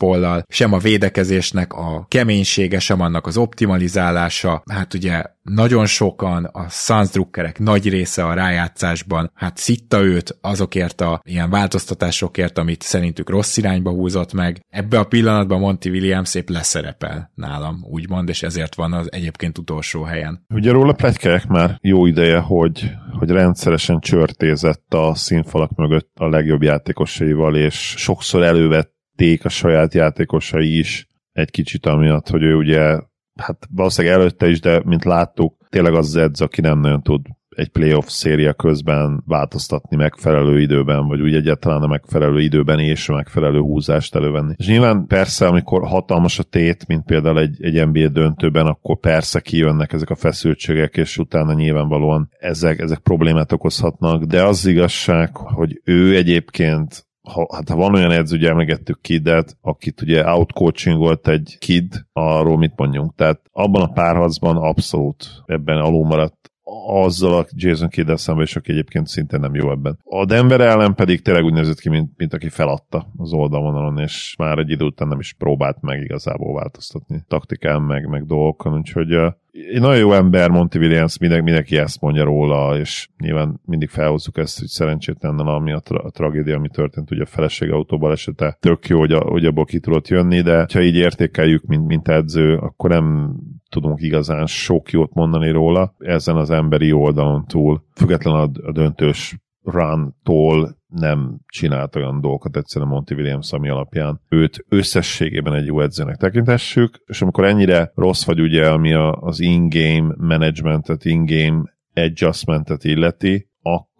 sem a védekezésnek a keménysége, sem annak az optimalizálása. Hát ugye nagyon sokan, a Suns drukkerek nagy része a rájátszásban, hát szitta őt azokért a ilyen változtatásokért, amit szerintük rossz irányba húzott meg. Ebbe a pillanatban Monty Williams szép leszerepel nálam, úgymond, és ezért van az egyébként utolsó helyen. Ugye róla pletykák már jó ideje, hogy, hogy rendszeresen csörtézett a színfalak mögött a legjobb játékosaival, és sokszor elővették a saját játékosai is egy kicsit amiatt, hogy ő ugye hát valószínűleg előtte is, de mint láttuk, tényleg az az edz, aki nem nagyon tud egy playoff széria közben változtatni megfelelő időben, vagy úgy egyáltalán a megfelelő időben és a megfelelő húzást elővenni. És nyilván persze, amikor hatalmas a tét, mint például egy, egy NBA döntőben, akkor persze kijönnek ezek a feszültségek, és utána nyilvánvalóan ezek, ezek problémát okozhatnak, de az igazság, hogy ő egyébként ha, hát ha van olyan edző, ugye emlegettük Kidet, akit ugye outcoaching volt egy Kid, arról mit mondjunk. Tehát abban a párharcban abszolút ebben alul maradt azzal a Jason kidd szemben, és aki egyébként szintén nem jó ebben. A Denver ellen pedig tényleg úgy nézett ki, mint, mint aki feladta az oldalvonalon, és már egy idő után nem is próbált meg igazából változtatni taktikán, meg, meg dolgokon, úgyhogy egy nagyon jó ember, Monty Williams, mindenki, mindenki ezt mondja róla, és nyilván mindig felhozzuk ezt, hogy szerencsétlenen ami a, tra- a tragédia, ami történt, ugye a feleség autóbal esete, tök jó, hogy, a, hogy abból ki tudott jönni, de ha így értékeljük, mint, mint edző, akkor nem tudunk igazán sok jót mondani róla ezen az emberi oldalon túl, független a, döntős run-tól nem csinált olyan dolgokat egyszerűen Monty Williams, ami alapján őt összességében egy jó edzőnek tekintessük, és amikor ennyire rossz vagy ugye, ami a, az in-game managementet, in-game adjustmentet illeti, akkor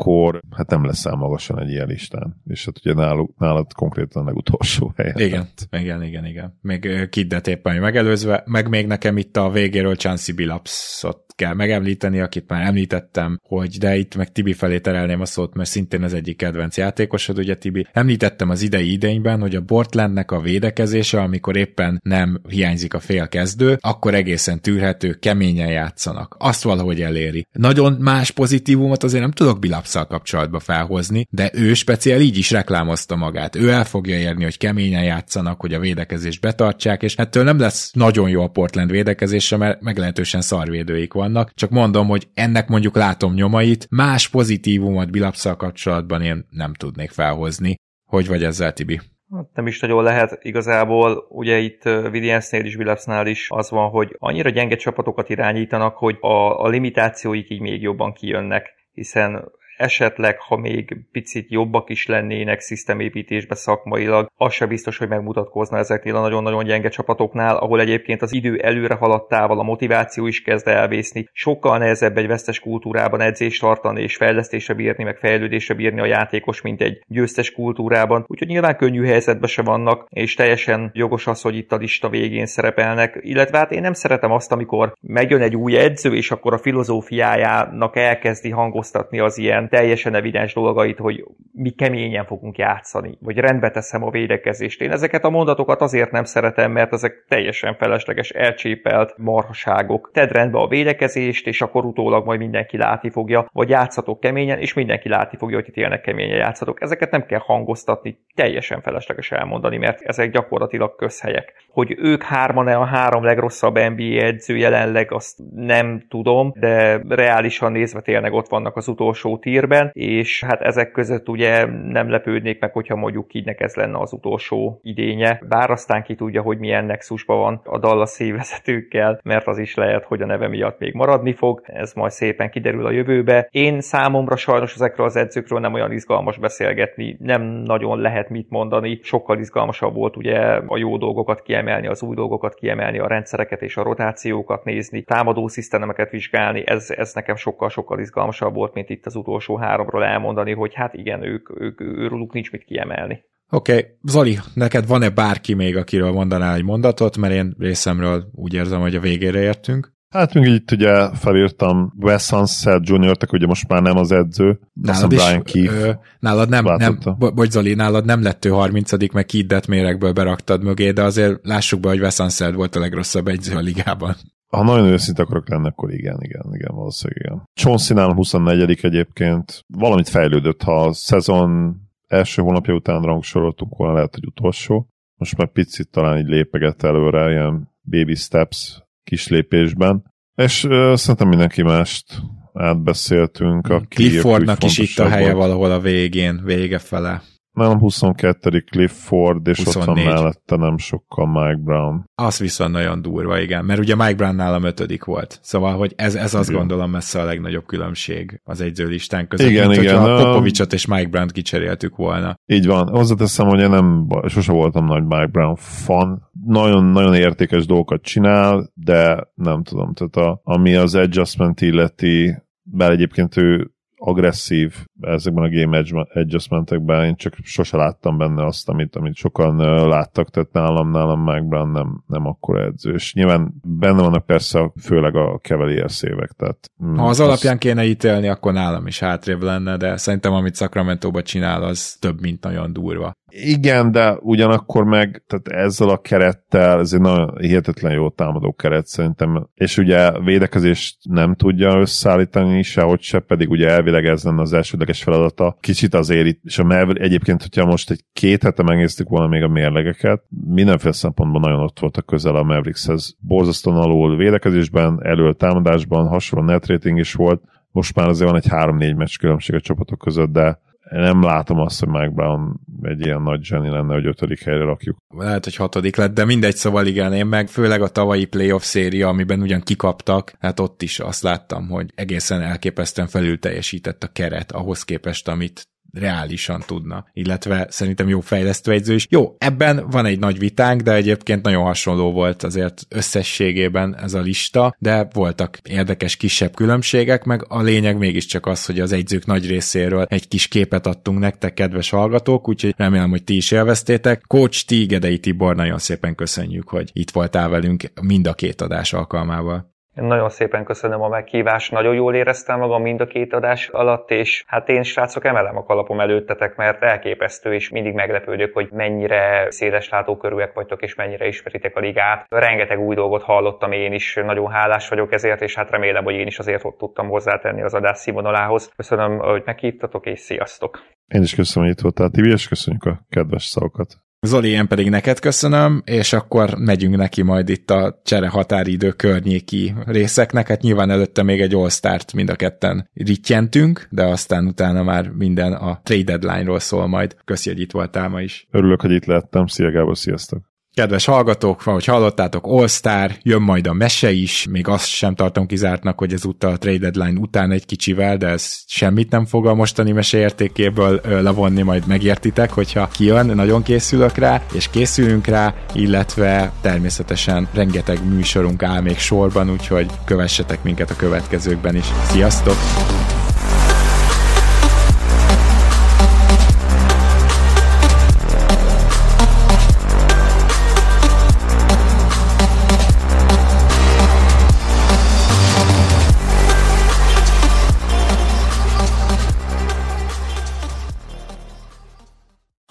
hát nem leszel magasan egy ilyen listán. És hát ugye nálad, nálad konkrétan a legutolsó helyen. Igen, igen, igen, igen. Még Kiddet éppen megelőzve, meg még nekem itt a végéről Chansey Billapsot kell megemlíteni, akit már említettem, hogy de itt meg Tibi felé terelném a szót, mert szintén az egyik kedvenc játékosod, ugye Tibi. Említettem az idei idényben, hogy a Bortlandnek a védekezése, amikor éppen nem hiányzik a fél kezdő, akkor egészen tűrhető, keményen játszanak. Azt valahogy eléri. Nagyon más pozitívumot azért nem tudok Bilapszal kapcsolatba felhozni, de ő speciál így is reklámozta magát. Ő el fogja érni, hogy keményen játszanak, hogy a védekezést betartsák, és ettől nem lesz nagyon jó a Portland védekezése, mert meglehetősen szarvédőik van vannak, csak mondom, hogy ennek mondjuk látom nyomait, más pozitívumot Bilapszal kapcsolatban én nem tudnék felhozni. Hogy vagy ezzel, Tibi? Hát nem is nagyon lehet igazából, ugye itt Williamsnél is, Billapsnál is az van, hogy annyira gyenge csapatokat irányítanak, hogy a, a limitációik így még jobban kijönnek, hiszen esetleg, ha még picit jobbak is lennének szisztemépítésbe szakmailag, az se biztos, hogy megmutatkozna ezeknél a nagyon-nagyon gyenge csapatoknál, ahol egyébként az idő előre haladtával a motiváció is kezd elvészni. Sokkal nehezebb egy vesztes kultúrában edzést tartani és fejlesztésre bírni, meg fejlődésre bírni a játékos, mint egy győztes kultúrában. Úgyhogy nyilván könnyű helyzetben se vannak, és teljesen jogos az, hogy itt a lista végén szerepelnek. Illetve hát én nem szeretem azt, amikor megjön egy új edző, és akkor a filozófiájának elkezdi hangoztatni az ilyen ilyen teljesen evidens dolgait, hogy mi keményen fogunk játszani, vagy rendbe teszem a védekezést. Én ezeket a mondatokat azért nem szeretem, mert ezek teljesen felesleges, elcsépelt marhaságok. Tedd rendbe a védekezést, és akkor utólag majd mindenki látni fogja, vagy játszatok keményen, és mindenki látni fogja, hogy itt élnek keményen játszatok. Ezeket nem kell hangoztatni, teljesen felesleges elmondani, mert ezek gyakorlatilag közhelyek. Hogy ők hárman-e a három legrosszabb NBA edző jelenleg, azt nem tudom, de reálisan nézve tényleg ott vannak az utolsó tírben, és hát ezek között ugye nem lepődnék meg, hogyha mondjuk Kidnek ez lenne az utolsó idénye, bár aztán ki tudja, hogy milyen nexusban van a Dallas vezetőkkel, mert az is lehet, hogy a neve miatt még maradni fog, ez majd szépen kiderül a jövőbe. Én számomra sajnos ezekről az edzőkről nem olyan izgalmas beszélgetni, nem nagyon lehet mit mondani, sokkal izgalmasabb volt ugye a jó dolgokat kiemelni, az új dolgokat kiemelni, a rendszereket és a rotációkat nézni, támadó szisztemeket vizsgálni, ez, ez nekem sokkal-sokkal izgalmasabb volt, mint itt az utolsó utolsó háromról elmondani, hogy hát igen, ők, ők őrülük nincs mit kiemelni. Oké, okay. Zoli, neked van-e bárki még, akiről mondanál egy mondatot, mert én részemről úgy érzem, hogy a végére értünk. Hát még itt ugye felírtam Wes Sunset Jr., te ugye most már nem az edző. Nálad is, Brian ö, nálad nem, nem bocs Zoli, nálad nem lett ő 30 meg Kiddet méregből beraktad mögé, de azért lássuk be, hogy Wes Sunset volt a legrosszabb edző a ligában. Ha nagyon őszinte akarok lenni, akkor igen, igen, igen, valószínűleg igen. Chauncey 24 egyébként valamit fejlődött, ha a szezon első hónapja után rangsoroltuk volna, lehet, hogy utolsó. Most már picit talán így lépeget előre, ilyen baby steps kis lépésben. És uh, szerintem mindenki mást átbeszéltünk. Aki Cliffordnak is itt a helye volt. valahol a végén, vége fele. Nálam 22. Clifford, és 24. ott van mellette nem sokkal Mike Brown. Az viszont nagyon durva, igen, mert ugye Mike Brown nálam ötödik volt. Szóval, hogy ez, ez azt igen. gondolom messze a legnagyobb különbség az egyzőlistán között, igen, mint igen, hogyha Popovicsot és Mike Brown-t kicseréltük volna. Így van. Hozzáteszem, hogy én nem, sose voltam nagy Mike Brown fan. Nagyon-nagyon értékes dolgokat csinál, de nem tudom, tehát a, ami az adjustment illeti, bár egyébként ő agresszív ezekben a game adjustmentekben, én csak sose láttam benne azt, amit, amit sokan láttak, tehát nálam, nálam Mike Brown nem, nem akkor edző. És nyilván benne vannak persze főleg a Cavaliers évek. Tehát, mm, ha az azt... alapján kéne ítélni, akkor nálam is hátrébb lenne, de szerintem amit sacramento csinál, az több, mint nagyon durva. Igen, de ugyanakkor meg tehát ezzel a kerettel, ez egy nagyon hihetetlen jó támadó keret szerintem, és ugye védekezést nem tudja összeállítani sehogy se, pedig ugye elvileg ez lenne az elsődleges feladata. Kicsit azért itt, és a Maver, egyébként, hogyha most egy két hete megnéztük volna még a mérlegeket, mindenféle szempontból nagyon ott voltak közel a Maverickshez. Borzasztóan alul védekezésben, elől támadásban, hasonló net is volt, most már azért van egy 3-4 meccs különbség a csapatok között, de nem látom azt, hogy Mike Brown egy ilyen nagy zseni lenne, hogy ötödik helyre rakjuk. Lehet, hogy hatodik lett, de mindegy, szóval igen, én meg főleg a tavalyi playoff széria, amiben ugyan kikaptak, hát ott is azt láttam, hogy egészen elképesztően felül teljesített a keret ahhoz képest, amit reálisan tudna, illetve szerintem jó fejlesztőegyző is. Jó, ebben van egy nagy vitánk, de egyébként nagyon hasonló volt azért összességében ez a lista, de voltak érdekes kisebb különbségek, meg a lényeg mégiscsak az, hogy az egyzők nagy részéről egy kis képet adtunk nektek, kedves hallgatók, úgyhogy remélem, hogy ti is élveztétek. Coach T. Gedei Tibor, nagyon szépen köszönjük, hogy itt voltál velünk mind a két adás alkalmával. Én nagyon szépen köszönöm a meghívást, nagyon jól éreztem magam mind a két adás alatt, és hát én srácok emelem a kalapom előttetek, mert elképesztő, és mindig meglepődök, hogy mennyire széles látókörűek vagytok, és mennyire ismeritek a ligát. Rengeteg új dolgot hallottam én is, nagyon hálás vagyok ezért, és hát remélem, hogy én is azért ott tudtam hozzátenni az adás színvonalához. Köszönöm, hogy meghívtatok, és sziasztok! Én is köszönöm, hogy itt voltál, Tibi, és köszönjük a kedves szavakat. Zoli, én pedig neked köszönöm, és akkor megyünk neki majd itt a csere határidő környéki részeknek. Hát nyilván előtte még egy All-Start mind a ketten rittyentünk, de aztán utána már minden a trade deadline-ról szól majd. Köszi, hogy itt voltál ma is. Örülök, hogy itt lettem. Szia Gábor, sziasztok! Kedves hallgatók, ahogy hallottátok, All Star, jön majd a mese is, még azt sem tartom kizártnak, hogy ezúttal a trade deadline után egy kicsivel, de ez semmit nem fog a mostani mese értékéből levonni, majd megértitek, hogyha kijön, nagyon készülök rá, és készülünk rá, illetve természetesen rengeteg műsorunk áll még sorban, úgyhogy kövessetek minket a következőkben is. Sziasztok!